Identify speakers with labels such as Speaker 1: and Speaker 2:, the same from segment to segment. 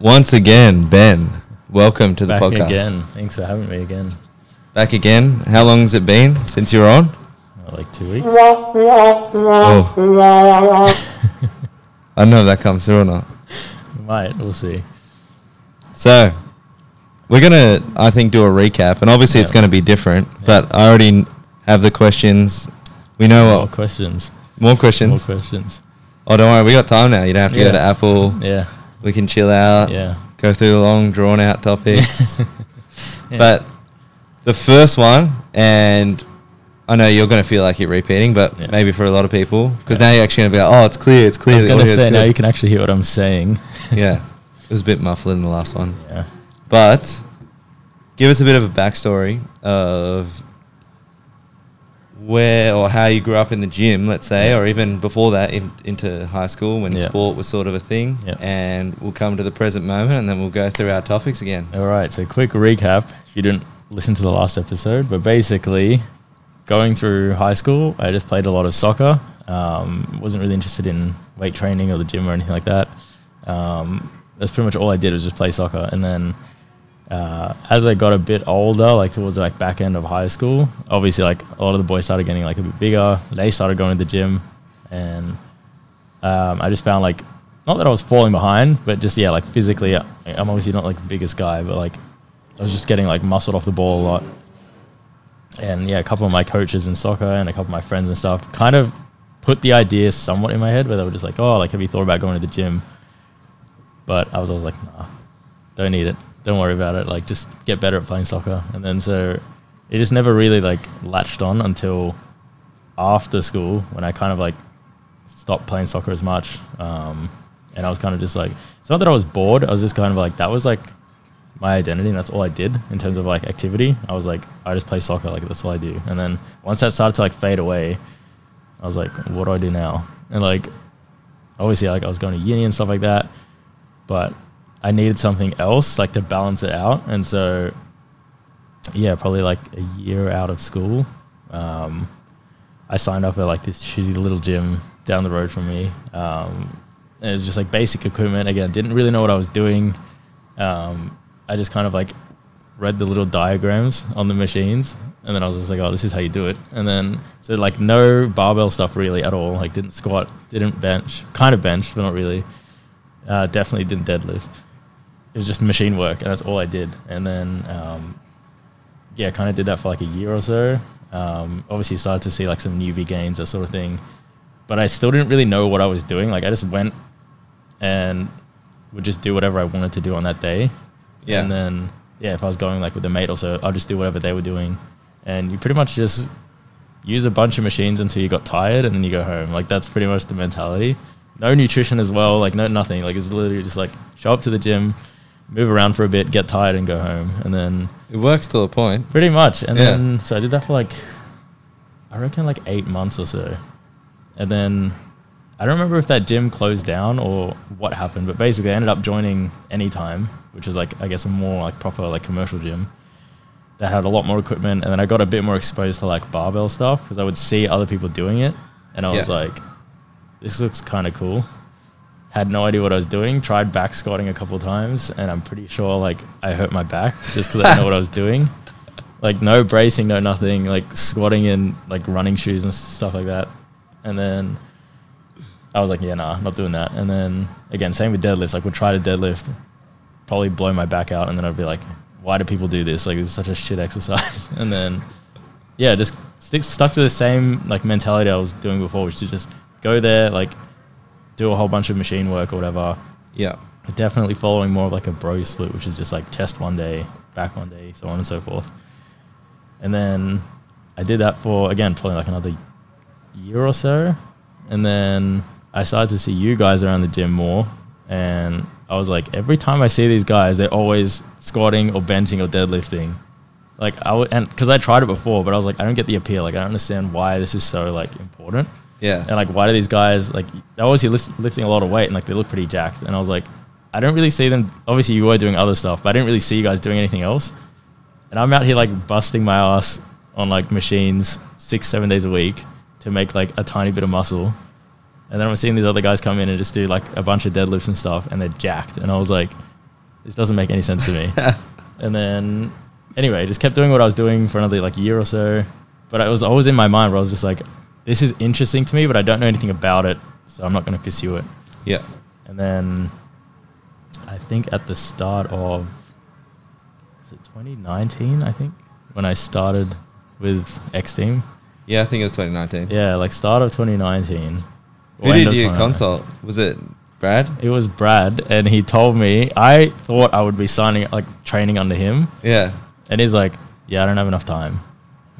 Speaker 1: Once again, Ben, welcome to the
Speaker 2: Back
Speaker 1: podcast.
Speaker 2: again. Thanks for having me again.
Speaker 1: Back again. How long has it been since you're on?
Speaker 2: Uh, Like two weeks.
Speaker 1: Oh. I don't know if that comes through or not.
Speaker 2: Might. We'll see.
Speaker 1: So, we're gonna, I think, do a recap, and obviously it's gonna be different. But I already have the questions. We know
Speaker 2: More
Speaker 1: what
Speaker 2: questions.
Speaker 1: more questions.
Speaker 2: More questions.
Speaker 1: oh, don't worry, we got time now. You don't have to go to Apple.
Speaker 2: Yeah.
Speaker 1: We can chill out.
Speaker 2: Yeah.
Speaker 1: Go through the long, drawn out topics.
Speaker 2: Yeah.
Speaker 1: But the first one, and I know you're going to feel like you're repeating, but
Speaker 2: Yeah.
Speaker 1: maybe for a lot of people, because now you're actually going to be like, oh, it's clear, it's
Speaker 2: I
Speaker 1: clear.
Speaker 2: was
Speaker 1: the
Speaker 2: gonna
Speaker 1: audio's
Speaker 2: say now you can actually hear what I'm saying.
Speaker 1: yeah, it was a bit muffled in the last one.
Speaker 2: Yeah.
Speaker 1: But give us a bit of a backstory of where or how you grew up in the gym, let's say, or even before that in, into high school when
Speaker 2: Yeah.
Speaker 1: sport was sort of a thing.
Speaker 2: Yeah.
Speaker 1: And we'll come to the present moment and then we'll go through our topics again.
Speaker 2: All right. So quick recap. If you didn't listen to the last episode, but basically, going through high school, I just played a lot of soccer. Um, wasn't really interested in weight training or the gym or anything like that. Um, that's pretty much all I did was just play soccer. And then uh, as I got a bit older, like towards the like back end of high school, obviously like a lot of the boys started getting like a bit bigger. They started going to the gym, and um, I just found like not that I was falling behind, but just yeah, like physically, I- I'm obviously not like the biggest guy, but like I was just getting like muscled off the ball a lot. And yeah, a couple of my coaches in soccer and a couple of my friends and stuff kind of put the idea somewhat in my head where they were just like, oh, like have you thought about going to the gym? But I was always like, nah, don't need it. Don't worry about it. Like just get better at playing soccer. And then so it just never really like latched on until after school when I kind of like stopped playing soccer as much. Um, and I was kind of just like, it's not that I was bored. I was just kind of like, that was like my identity and that's all I did in terms of like activity. I was like, I just play soccer. Like that's all I do. And then once that started to like fade away, I was like, what do I do now? And like, obviously like I was going to uni and stuff like that, but I needed something else like to balance it out. And so, yeah, probably like a year out of school, um, I signed up at like this shitty little gym down the road from me. Um, and it was just like basic equipment. Again, didn't really know what I was doing. Um, I just kind of like read the little diagrams on the machines, and then I was just like, "Oh, this is how you do it." And then so like no barbell stuff really at all. Like didn't squat, didn't bench, kind of bench, but not really. Uh, definitely didn't deadlift. It was just machine work, and that's all I did. And then um, yeah, kind of did that for like a year or so. Um, obviously, started to see like some UV gains, that sort of thing. But I still didn't really know what I was doing. Like I just went and would just do whatever I wanted to do on that day.
Speaker 1: Yeah.
Speaker 2: And then yeah, if I was going like with a mate or so, I'll just do whatever they were doing. And you pretty much just use a bunch of machines until you got tired and then you go home. Like that's pretty much the mentality. No nutrition as well, like no nothing. Like it's literally just like show up to the gym, move around for a bit, get tired and go home. And then
Speaker 1: It works to a point.
Speaker 2: Pretty much. And
Speaker 1: Yeah.
Speaker 2: then so I did that for like I reckon like eight months or so. And then I don't remember if that gym closed down or what happened, but basically I ended up joining Anytime, which is like I guess a more like proper like commercial gym that had a lot more equipment and then I got a bit more exposed to like barbell stuff because I would see other people doing it and I was like this looks kind of cool. Had no idea what I was doing. Tried back squatting a couple of times, and I'm pretty sure like I hurt my back just because I didn't know what I was doing. Like no bracing, no nothing. Like squatting in like running shoes and stuff like that. And then I was like, yeah, nah, not doing that. And then again, same with deadlifts. Like would try to deadlift, probably blow my back out, and then I'd be like, why do people do this? Like this is such a shit exercise. and then yeah, just stick, stuck to the same like mentality I was doing before, which is just go there, like do a whole bunch of machine work or whatever.
Speaker 1: Yeah.
Speaker 2: Definitely following more of like a bro split, which is just like chest one day, back one day, so on and so forth. And then I did that for again probably like another year or so, and then I started to see you guys around the gym more, and I was like, every time I see these guys, they're always squatting or benching or deadlifting. Like I would, and because I tried it before, but I was like, I don't get the appeal. Like I don't understand why this is so like important.
Speaker 1: Yeah.
Speaker 2: And like, why do these guys like they're obviously lift, lifting a lot of weight and like they look pretty jacked? And I was like, I don't really see them. Obviously, you were doing other stuff, but I didn't really see you guys doing anything else. And I'm out here like busting my ass on like machines six, seven days a week to make like a tiny bit of muscle. And then I'm seeing these other guys come in and just do like a bunch of deadlifts and stuff, and they're jacked. And I was like, this doesn't make any sense to me. and then, anyway, just kept doing what I was doing for another like year or so. But it was always in my mind where I was just like, this is interesting to me, but I don't know anything about it, so I'm not going to pursue it.
Speaker 1: Yeah.
Speaker 2: And then, I think at the start of, is it 2019? I think when I started with X Team.
Speaker 1: Yeah, I think it was 2019.
Speaker 2: Yeah, like start of 2019.
Speaker 1: Who did you consult? Was it Brad?
Speaker 2: It was Brad, and he told me I thought I would be signing like training under him,
Speaker 1: Yeah.
Speaker 2: and he's like, "Yeah, I don't have enough time,"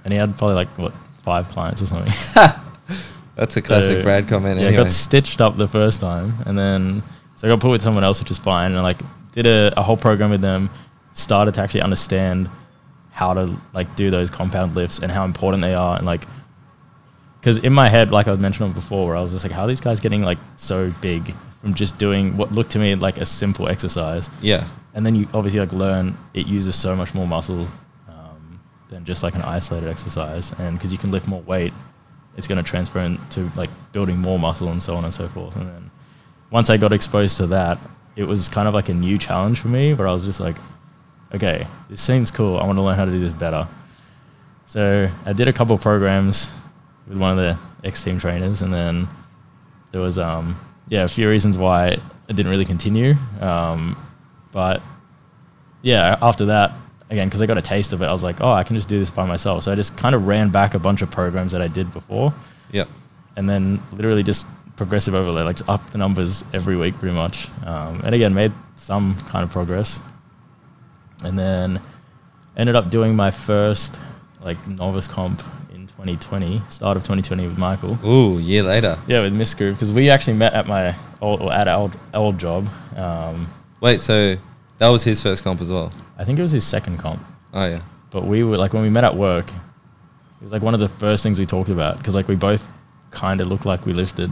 Speaker 2: and he had probably like what five clients or something.
Speaker 1: That's a classic
Speaker 2: So,
Speaker 1: Brad comment
Speaker 2: Yeah, I got stitched up the first time, and then so I got put with someone else, which was fine, and like did a, a whole program with them. Started to actually understand how to like do those compound lifts and how important they are, and like because in my head, like I was mentioning before, where I was just like, how are these guys getting like so big from just doing what looked to me like a simple exercise?
Speaker 1: yeah.
Speaker 2: and then you obviously like learn it uses so much more muscle than just like an isolated exercise and because you can lift more weight it's going to transfer into like building more muscle and so on and so forth. And then once i got exposed to that it was kind of like a new challenge for me where i was just like okay this seems cool. I want to learn how to do this better. So i did a couple of programs with one of the x team trainers and then there was um yeah a few reasons why it didn't really continue um, but yeah after that again because i got a taste of it i was like oh i can just do this by myself so i just kind of ran back a bunch of programs that i did before
Speaker 1: Yep.
Speaker 2: and then literally just progressive overload like up the numbers every week pretty much um, and again made some kind of progress and then ended up doing my first like novice comp in 2020 start of 2020 with michael
Speaker 1: Ooh, year later.
Speaker 2: yeah, with Miss Group because we actually met at my old or at our old, old job. Um,
Speaker 1: Wait, so that was his first comp as well.
Speaker 2: I think it was his second comp,
Speaker 1: Oh yeah.
Speaker 2: but we were like when we met at work. It was like one of the first things we talked about because like we both kind of looked like we lifted,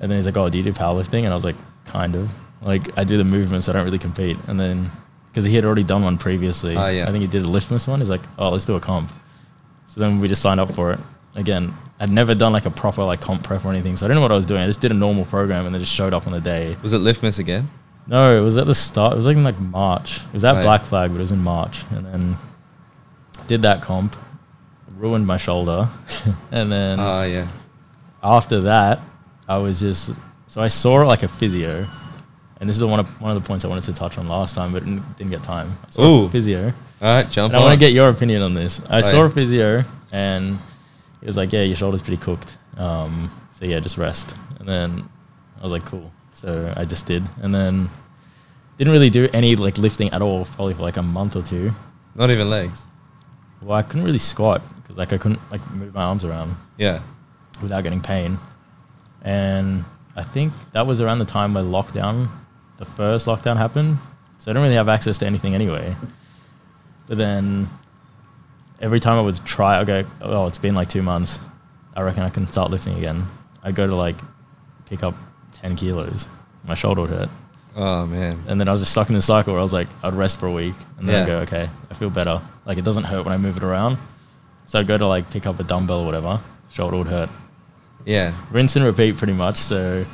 Speaker 2: and then he's like, "Oh, do you do powerlifting?" And I was like, "Kind of." Like I do the movements, I don't really compete. And then because he had already done one previously,
Speaker 1: Ah, yeah.
Speaker 2: I think he did a Liftmas one. He's like, "Oh, let's do a comp." So then we just signed up for it. Again, I'd never done like a proper like comp prep or anything, so I didn't know what I was doing. I just did a normal program and then just showed up on the day.
Speaker 1: Was it Liftmas again?
Speaker 2: No, it was at the start. It was like in like March. It was at
Speaker 1: Right.
Speaker 2: Black Flag, but it was in March. And then did that comp, ruined my shoulder, and then
Speaker 1: Oh yeah.
Speaker 2: after that, I was just so I saw like a physio, and this is one of one of the points I wanted to touch on last time, but didn't, didn't get time. I saw
Speaker 1: Ooh.
Speaker 2: a physio,
Speaker 1: All right, jump
Speaker 2: and I
Speaker 1: on.
Speaker 2: want to get your opinion on this. I saw
Speaker 1: yeah.
Speaker 2: a physio, and he was like, "Yeah, your shoulder's pretty cooked. Um, so yeah, just rest." And then I was like, "Cool." So I just did, and then didn't really do any like lifting at all, probably for like a month or two.
Speaker 1: Not even legs.
Speaker 2: Well, I couldn't really squat because like I couldn't like move my arms around
Speaker 1: Yeah.
Speaker 2: without getting pain. And I think that was around the time where lockdown, the first lockdown happened. So I didn't really have access to anything anyway. But then every time I would try, I go, oh, it's been like two months. I reckon I can start lifting again. I go to like pick up 10 kilos. My shoulder would hurt.
Speaker 1: Oh man.
Speaker 2: And then I was just stuck in this cycle where I was like, I'd rest for a week and then I'd go, okay, I feel better. Like it doesn't hurt when I move it around. So I'd go to like pick up a dumbbell or whatever, shoulder would hurt.
Speaker 1: Yeah.
Speaker 2: Rinse and repeat pretty much. So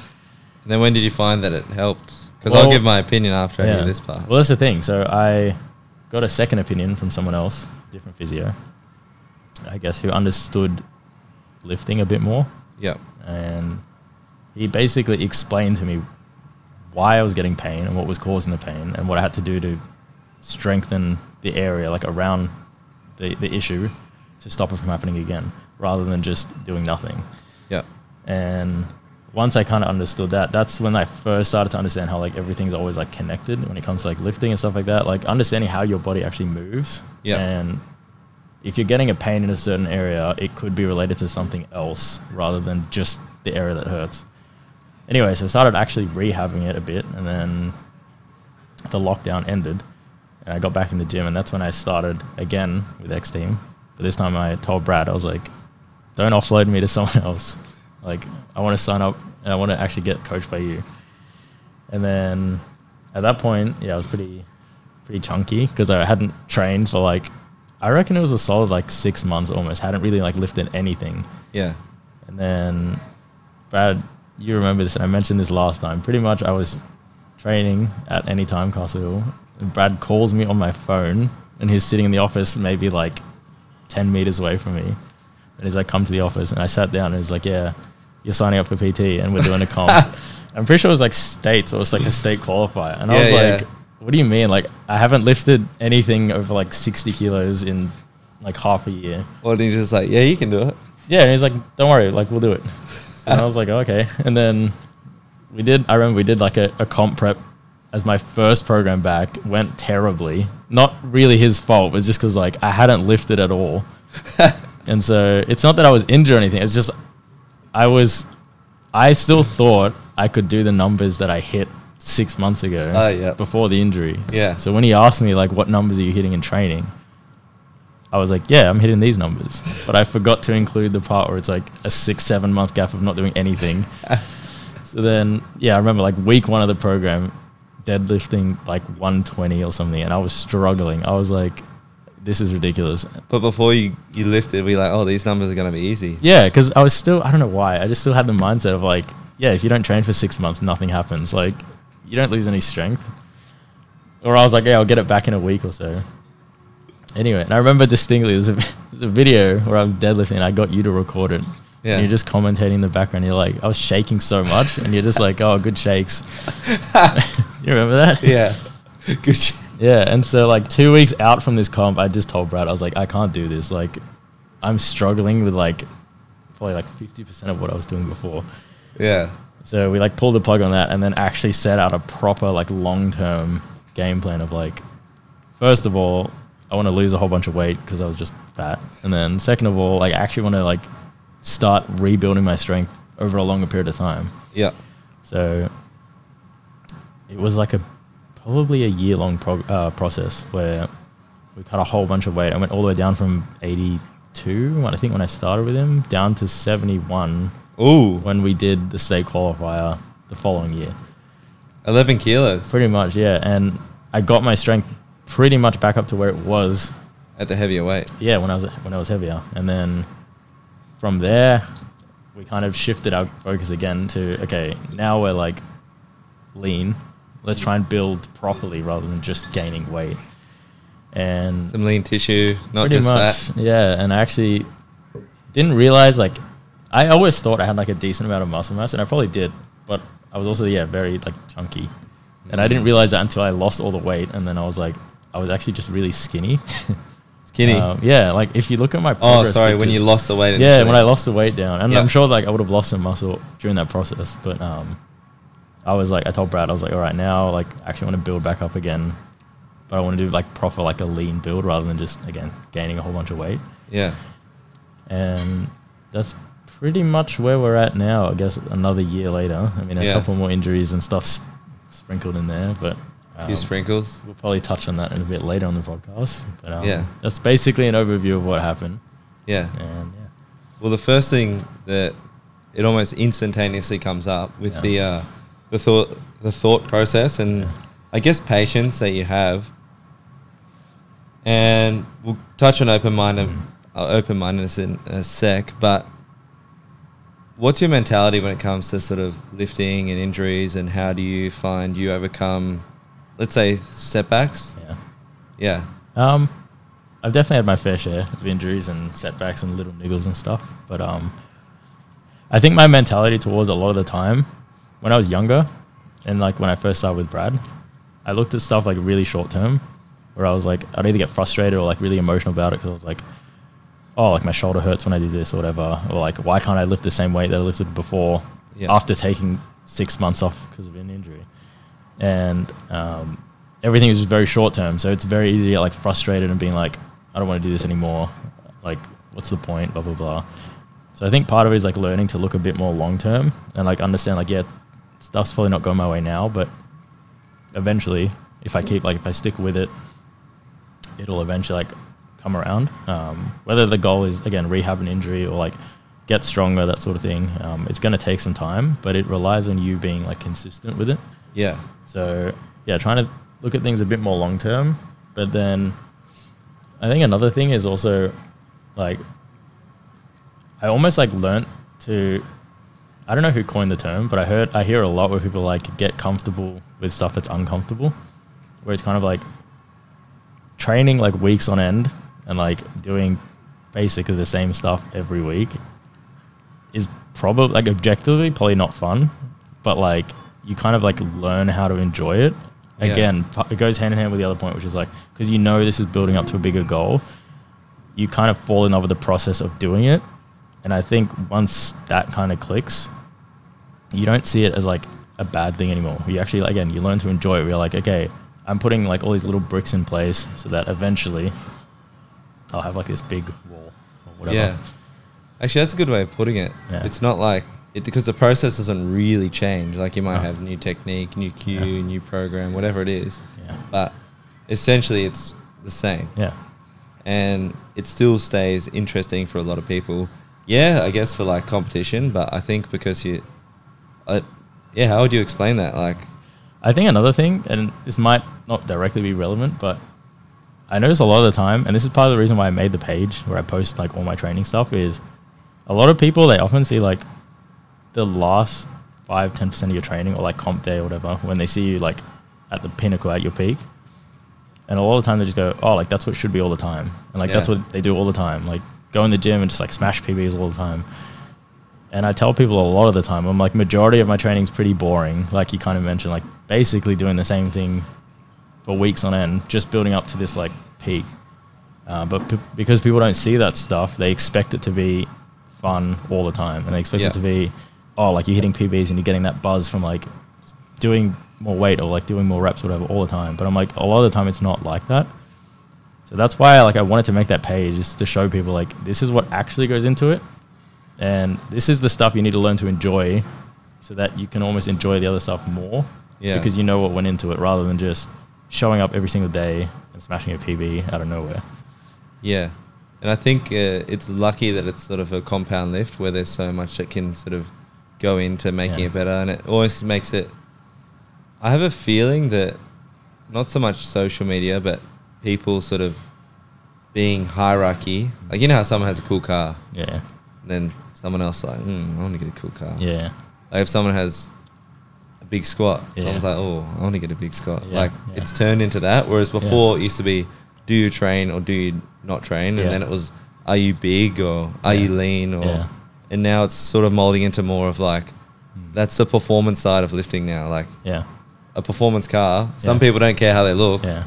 Speaker 1: And then when did you find that it helped? Because
Speaker 2: Well-
Speaker 1: I'll give my opinion after I hear this part.
Speaker 2: Well, that's the thing. So I got a second opinion from someone else, different physio, I guess, who understood lifting a bit more.
Speaker 1: Yep.
Speaker 2: And he basically explained to me why I was getting pain and what was causing the pain and what I had to do to strengthen the area, like around the, the issue, to stop it from happening again, rather than just doing nothing.
Speaker 1: Yep.
Speaker 2: And once I kind of understood that, that's when I first started to understand how like everything's always like connected when it comes to like lifting and stuff like that. Like understanding how your body actually moves.
Speaker 1: Yeah.
Speaker 2: And if you're getting a pain in a certain area, it could be related to something else rather than just the area that hurts. Anyway, so I started actually rehabbing it a bit, and then the lockdown ended, and I got back in the gym, and that's when I started again with X Team. But this time I told Brad, I was like, "Don't offload me to someone else. Like, I want to sign up, and I want to actually get coached by you." And then at that point, yeah, I was pretty, pretty chunky because I hadn't trained for like, I reckon it was a solid like six months almost. Hadn't really like lifted anything.
Speaker 1: Yeah.
Speaker 2: And then, Brad, you remember this, and I mentioned this last time. Pretty much, I was training at Anytime Castle Hill, And Brad calls me on my phone, and he's sitting in the office, maybe like ten meters away from me. And he's like, "Come to the office." And I sat down, and he's like, "Yeah, you're signing up for PT, and we're doing a comp." I'm pretty sure it was like states, or it was like a state qualifier, and I was
Speaker 1: yeah.
Speaker 2: like, "What do you mean? Like, I haven't lifted anything over like 60 kilos in like half a year."
Speaker 1: Well, did you just like, yeah, you can do it?
Speaker 2: Yeah, and he's like, "Don't worry, like we'll do it." And I was like, oh, "Okay." And then we did. I remember we did like a, a comp prep as my first program back. Went terribly. Not really his fault. It was just because like I hadn't lifted at all, and so it's not that I was injured or anything. It's just I was. I still thought I could do the numbers that I hit six months ago.
Speaker 1: Oh, yeah.
Speaker 2: Before the injury.
Speaker 1: Yeah.
Speaker 2: So when he asked me like, "What numbers are you hitting in training?" I was like, yeah, I'm hitting these numbers. But I forgot to include the part where it's like a six, seven month gap of not doing anything. so then, yeah, I remember like week one of the program, deadlifting like 120 or something, and I was struggling. I was like, this is ridiculous.
Speaker 1: But before you, you lifted, we like, oh, these numbers are going to be easy.
Speaker 2: Yeah, because I was still, I don't know why, I just still had the mindset of like, yeah, if you don't train for six months, nothing happens. Like, you don't lose any strength. Or I was like, yeah, I'll get it back in a week or so. Anyway, and I remember distinctly there's a, there's a video where I'm deadlifting and I got you to record it.
Speaker 1: Yeah.
Speaker 2: And you're just commentating in the background. You're like, I was shaking so much. and you're just like, oh, good shakes. you remember that?
Speaker 1: Yeah. Good. sh-
Speaker 2: Yeah, and so like two weeks out from this comp, I just told Brad, I was like, I can't do this. Like, I'm struggling with like probably like 50% of what I was doing before.
Speaker 1: Yeah.
Speaker 2: So we like pulled the plug on that and then actually set out a proper like long term game plan of like, first of all, I want to lose a whole bunch of weight because I was just fat, and then second of all, like I actually want to like start rebuilding my strength over a longer period of time.
Speaker 1: Yeah.
Speaker 2: So it was like a probably a year long prog- uh, process where we cut a whole bunch of weight. I went all the way down from 82, I think when I started with him, down to 71
Speaker 1: Ooh.
Speaker 2: when we did the state qualifier the following year.
Speaker 1: 11 kilos
Speaker 2: Pretty much, yeah. And I got my strength pretty much back up to where it was,
Speaker 1: at the heavier weight.
Speaker 2: yeah, when I was when I was heavier. And then from there, we kind of shifted our focus again to okay, now we're like lean. Let's try and build properly rather than just gaining weight. And
Speaker 1: Some lean tissue, not
Speaker 2: pretty
Speaker 1: just
Speaker 2: much,
Speaker 1: fat.
Speaker 2: yeah. And I actually didn't realize like I always thought I had like a decent amount of muscle mass, and I probably did, but I was also yeah very like chunky, and I didn't mm-hmm. realize that until I lost all the weight, and then I was like I was actually just really skinny.
Speaker 1: Skinny.
Speaker 2: Um, yeah, like if you look at my
Speaker 1: oh, sorry. When you lost the weight.
Speaker 2: yeah, when I lost the weight down, and
Speaker 1: Yeah.
Speaker 2: I'm sure like I would have lost some muscle during that process, but um, I was like, I told Brad, I was like, all right, now like I actually want to build back up again, but I want to do like proper like a lean build rather than just again gaining a whole bunch of weight,
Speaker 1: Yeah.
Speaker 2: and that's pretty much where we're at now. I guess another year later. I mean, a
Speaker 1: Yeah.
Speaker 2: couple more injuries and stuff sp- sprinkled in there, but.
Speaker 1: A few
Speaker 2: um,
Speaker 1: sprinkles.
Speaker 2: We'll probably touch on that in a bit later on the podcast. But um,
Speaker 1: Yeah.
Speaker 2: that's basically an overview of what happened.
Speaker 1: Yeah.
Speaker 2: And yeah.
Speaker 1: Well, the first thing that it almost instantaneously comes up with
Speaker 2: Yeah.
Speaker 1: the uh, the thought the thought process and
Speaker 2: Yeah.
Speaker 1: I guess patience that you have. And we'll touch on open minded uh, open mindedness in a sec, but what's your mentality when it comes to sort of lifting and injuries and how do you find you overcome let's say setbacks?
Speaker 2: Yeah.
Speaker 1: Yeah.
Speaker 2: Um, I've definitely had my fair share of injuries and setbacks and little niggles and stuff. But um, I think my mentality towards a lot of the time, when I was younger, and like when I first started with Brad, I looked at stuff like really short term, where I was like, I'd either get frustrated or like really emotional about it because I was like, oh, like my shoulder hurts when I do this or whatever, or like why can't I lift the same weight that I lifted before
Speaker 1: Yeah.
Speaker 2: after taking six months off because of an injury, and um, everything is very short term. So it's very easy to get like frustrated and being like, I don't want to do this anymore. Like, what's the point? Blah blah blah. So I think part of it is like learning to look a bit more long term and like understand like yeah, stuff's probably not going my way now, but eventually, if I keep like if I stick with it, it'll eventually like come around. Um, whether the goal is again rehab an injury or like get stronger, that sort of thing. Um, it's going to take some time, but it relies on you being like consistent with it.
Speaker 1: Yeah.
Speaker 2: So yeah, trying to look at things a bit more long term. But then I think another thing is also like I almost like learnt to I don't know who coined the term, but I heard I hear a lot where people like get comfortable with stuff that's uncomfortable. where it's kind of like training like weeks on end and like doing basically the same stuff every week is probably like objectively probably not fun, but like you kind of like learn how to enjoy it.
Speaker 1: Yeah.
Speaker 2: Again, it goes hand in hand with the other point, which is like because you know this is building up to a bigger goal, you kind of fall in love with the process of doing it. And I think once that kind of clicks, you don't see it as like a bad thing anymore. You actually, again, you learn to enjoy it. You're like, okay, I'm putting like all these little bricks in place so that eventually I'll have like this big wall or whatever.
Speaker 1: Yeah. Actually, that's a good way of putting it.
Speaker 2: Yeah.
Speaker 1: It's not like it because the process doesn't really change. Like you might
Speaker 2: No.
Speaker 1: have new technique, new cue,
Speaker 2: Yeah.
Speaker 1: new program, whatever it is.
Speaker 2: Yeah.
Speaker 1: But essentially, it's the same,
Speaker 2: Yeah.
Speaker 1: and it still stays interesting for a lot of people. Yeah, I guess for like competition, but I think because you, uh, yeah, how would you explain that? Like,
Speaker 2: I think another thing, and this might not directly be relevant, but I notice a lot of the time, and this is part of the reason why I made the page where I post like all my training stuff, is a lot of people they often see like the last five, ten percent of your training or like comp day or whatever when they see you like at the pinnacle at your peak. And a lot of the time they just go, Oh, like that's what it should be all the time. And like that's what they do all the time. Like go in the gym and just like smash PBs all the time. And I tell people a lot of the time, I'm like, majority of my training's pretty boring. Like you kind of mentioned, like basically doing the same thing for weeks on end, just building up to this like peak. Uh, but p- because people don't see that stuff, they expect it to be fun all the time, and they expect
Speaker 1: Yeah.
Speaker 2: it to be, oh, like you're hitting PBs and you're getting that buzz from like doing more weight or like doing more reps or whatever all the time. But I'm like, a lot of the time it's not like that. So that's why like I wanted to make that page just to show people like this is what actually goes into it, and this is the stuff you need to learn to enjoy, so that you can almost enjoy the other stuff more.
Speaker 1: Yeah.
Speaker 2: Because you know what went into it, rather than just showing up every single day and smashing a PB out of nowhere.
Speaker 1: Yeah, and I think uh, it's lucky that it's sort of a compound lift where there's so much that can sort of go into making
Speaker 2: Yeah.
Speaker 1: it better, and it always makes it. I have a feeling that not so much social media, but people sort of being hierarchy. Like you know how someone has a cool car,
Speaker 2: Yeah.
Speaker 1: then someone else like, hmm, I want to get a cool car.
Speaker 2: Yeah.
Speaker 1: Like if someone has a big squat,
Speaker 2: Yeah.
Speaker 1: someone's like, oh, I want to get a big squat.
Speaker 2: Yeah,
Speaker 1: Like
Speaker 2: yeah.
Speaker 1: it's turned into that. Whereas before it used to be, do you train or do you not train? And then it was, are you big or are you lean or. And now it's sort of molding into more of like,
Speaker 2: Mm.
Speaker 1: that's the performance side of lifting now. Like
Speaker 2: Yeah.
Speaker 1: a performance car. Some
Speaker 2: Yeah.
Speaker 1: people don't care how they look.
Speaker 2: Yeah.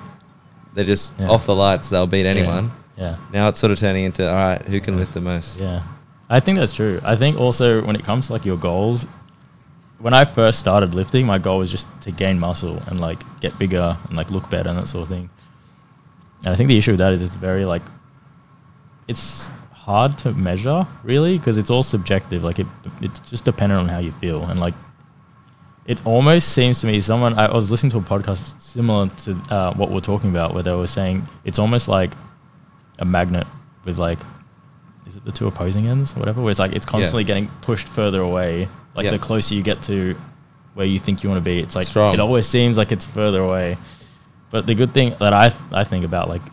Speaker 1: They're just
Speaker 2: Yeah.
Speaker 1: off the lights. They'll beat anyone.
Speaker 2: Yeah.
Speaker 1: Now it's sort of turning into, all right, who can
Speaker 2: Yeah.
Speaker 1: lift the most?
Speaker 2: Yeah. I think that's true. I think also when it comes to like your goals, when I first started lifting, my goal was just to gain muscle and like get bigger and like look better and that sort of thing. And I think the issue with that is it's very like it's hard to measure really because it's all subjective. Like it it's just dependent on how you feel and like it almost seems to me someone I was listening to a podcast similar to uh, what we're talking about where they were saying it's almost like a magnet with like is it the two opposing ends or whatever where it's like it's constantly getting pushed further away like
Speaker 1: Yeah.
Speaker 2: the closer you get to where you think you want to be it's like
Speaker 1: Strong.
Speaker 2: it always seems like it's further away but the good thing that I I think about like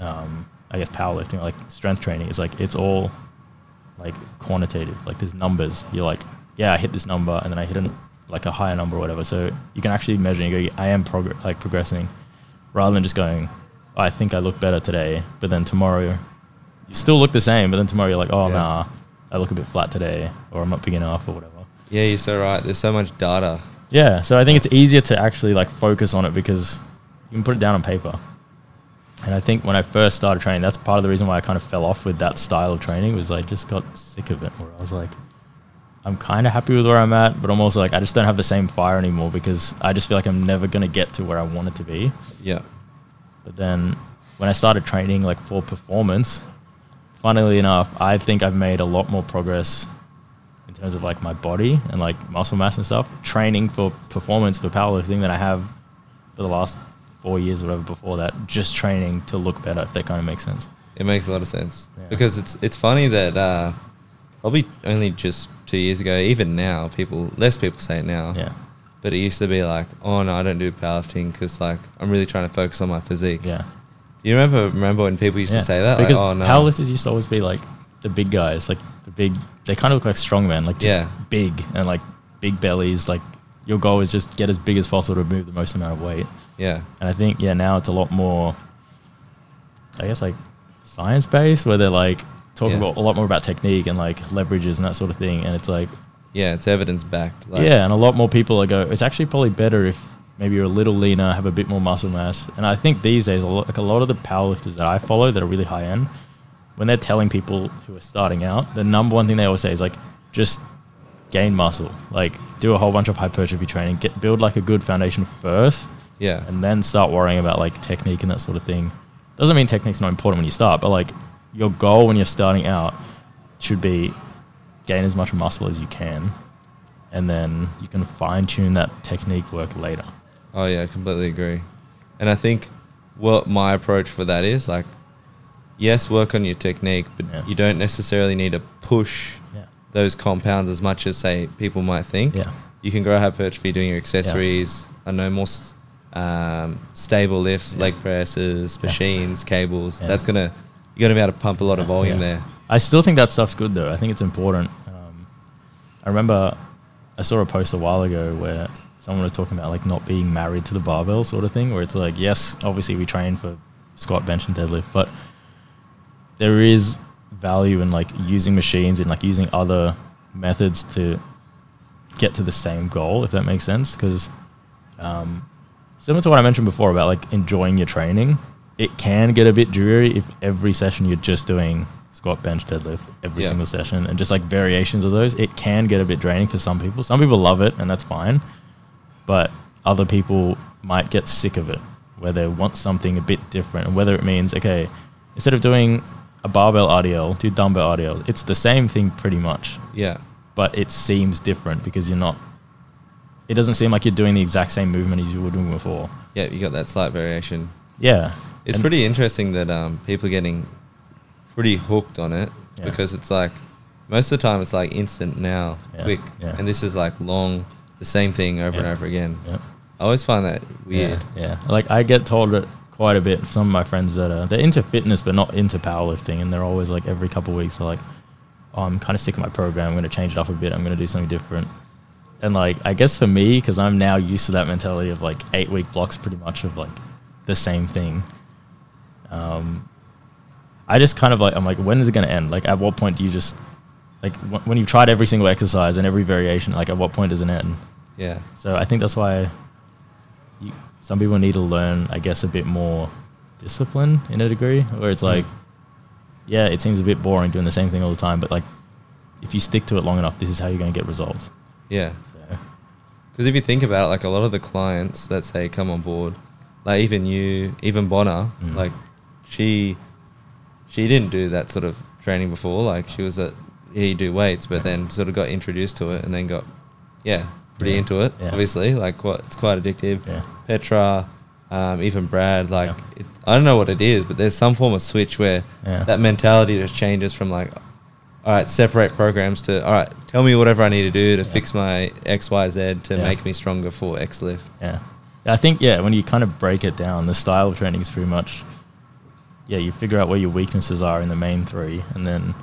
Speaker 2: um, I guess powerlifting like strength training is like it's all like quantitative like there's numbers you're like yeah I hit this number and then I hit an, like a higher number or whatever so you can actually measure and you go I am progr- like progressing rather than just going I think I look better today but then tomorrow you still look the same but then tomorrow you're like oh
Speaker 1: Yeah.
Speaker 2: nah I look a bit flat today or I'm not big enough or whatever
Speaker 1: Yeah, you're so right. There's so much data.
Speaker 2: yeah, so I think it's easier to actually like focus on it because you can put it down on paper. And I think when I first started training, that's part of the reason why I kind of fell off with that style of training was I just got sick of it. Where I was like, I'm kind of happy with where I'm at, but I'm also like I just don't have the same fire anymore because I just feel like I'm never gonna get to where I wanted to be.
Speaker 1: Yeah.
Speaker 2: But then when I started training like for performance, funnily enough, I think I've made a lot more progress in terms of like my body and like muscle mass and stuff, training for performance for powerlifting than I have for the last four years or whatever before that, just training to look better, if that kind of makes sense.
Speaker 1: It makes a lot of sense
Speaker 2: Yeah.
Speaker 1: because it's it's funny that uh, probably only just two years ago, even now, people less people say it now.
Speaker 2: Yeah.
Speaker 1: But it used to be like, oh no, I don't do powerlifting because like I'm really trying to focus on my physique.
Speaker 2: Yeah.
Speaker 1: Do you remember remember when people used
Speaker 2: yeah.
Speaker 1: to say that?
Speaker 2: Because
Speaker 1: like, oh no.
Speaker 2: powerlifters used to always be like the big guys, like the big, they kind of look like strongmen, like
Speaker 1: Yeah.
Speaker 2: big and like big bellies, like your goal is just get as big as possible to move the most amount of weight.
Speaker 1: Yeah.
Speaker 2: And I think yeah, now it's a lot more, I guess like science based, where they're like talking
Speaker 1: Yeah.
Speaker 2: about a lot more about technique and like leverages and that sort of thing. And it's like
Speaker 1: Yeah, it's evidence backed. Like,
Speaker 2: yeah, and a lot more people are go. It's actually probably better if maybe you're a little leaner, have a bit more muscle mass. And I think these days, a lot, like a lot of the powerlifters that I follow that are really high end, when they're telling people who are starting out, the number one thing they always say is like, just gain muscle. Like, do a whole bunch of hypertrophy training, get build like a good foundation first,
Speaker 1: Yeah.
Speaker 2: and then start worrying about like technique and that sort of thing. Doesn't mean technique's not important when you start, but like your goal when you're starting out should be gain as much muscle as you can, and then you can fine tune that technique work later.
Speaker 1: Oh yeah, I completely agree. And I think what my approach for that is like, yes, work on your technique, but
Speaker 2: Yeah.
Speaker 1: you don't necessarily need to push
Speaker 2: Yeah.
Speaker 1: Those compounds as much as say people might think.
Speaker 2: Yeah.
Speaker 1: You can grow hypertrophy doing your accessories. I know more um, stable lifts,
Speaker 2: Yeah.
Speaker 1: leg presses,
Speaker 2: Yeah.
Speaker 1: machines, cables.
Speaker 2: Yeah.
Speaker 1: That's gonna you're gonna be able to pump a lot of volume
Speaker 2: Yeah.
Speaker 1: there.
Speaker 2: I still think that stuff's good though. I think it's important. Um, I remember I saw a post a while ago where someone was talking about like not being married to the barbell sort of thing, where it's like, yes, obviously we train for squat, bench, and deadlift, but there is value in like using machines and like using other methods to get to the same goal, if that makes sense. Because um, similar to what I mentioned before about like enjoying your training, it can get a bit dreary if every session you're just doing squat, bench, deadlift every
Speaker 1: Yeah.
Speaker 2: single session and just like variations of those. It can get a bit draining for some people. Some people love it and that's fine, but other people might get sick of it where they want something a bit different and whether it means okay, instead of doing a barbell RDL, do dumbbell RDL. It's the same thing pretty much
Speaker 1: Yeah.
Speaker 2: but it seems different because you're not. It doesn't seem like you're doing the exact same movement as you were doing before.
Speaker 1: Yeah, you got that slight variation.
Speaker 2: Yeah,
Speaker 1: It's
Speaker 2: And-
Speaker 1: pretty interesting that um, people are getting pretty hooked on it
Speaker 2: Yeah.
Speaker 1: because it's like most of the time it's like instant now,
Speaker 2: Yeah,
Speaker 1: quick,
Speaker 2: yeah.
Speaker 1: and this is like long, the same thing over and over again.
Speaker 2: Yeah.
Speaker 1: I always find that weird.
Speaker 2: Yeah. Like I get told it quite a bit. Some of my friends that are they're into fitness but not into powerlifting, and they're always like every couple of weeks they're like, "Oh, I'm kind of sick of my program. I'm going to change it up a bit. I'm going to do something different." And like I guess for me, because I'm now used to that mentality of like eight week blocks, pretty much of like the same thing. Um, I just kind of like I'm like, when is it going to end? Like, at what point do you just like wh- when you've tried every single exercise and every variation? Like, at what point does it end?
Speaker 1: Yeah.
Speaker 2: So I think that's why some people need to learn, I guess, a bit more discipline in a degree, where it's like, yeah, it seems a bit boring doing the same thing all the time, but like, if you stick to it long enough, this is how you're going to get results.
Speaker 1: Yeah.
Speaker 2: So
Speaker 1: Because if you think about it, like a lot of the clients that say come on board, like even you, even Bonner,
Speaker 2: Mm.
Speaker 1: like she, she didn't do that sort of training before. Like she was at, yeah, you do weights, but then sort of got introduced to it and then got, yeah, pretty
Speaker 2: Yeah.
Speaker 1: into it.
Speaker 2: Yeah.
Speaker 1: Obviously, like what it's quite addictive.
Speaker 2: Yeah.
Speaker 1: Petra, um, even Brad, like it, I don't know what it is, but there's some form of switch where that mentality just changes from like, all right, separate programs to all right, tell me whatever I need to do to fix my X Y Z to make me stronger for X lift.
Speaker 2: yeah, I think yeah, when you kind of break it down, the style of training is pretty much, yeah, you figure out where your weaknesses are in the main three, and then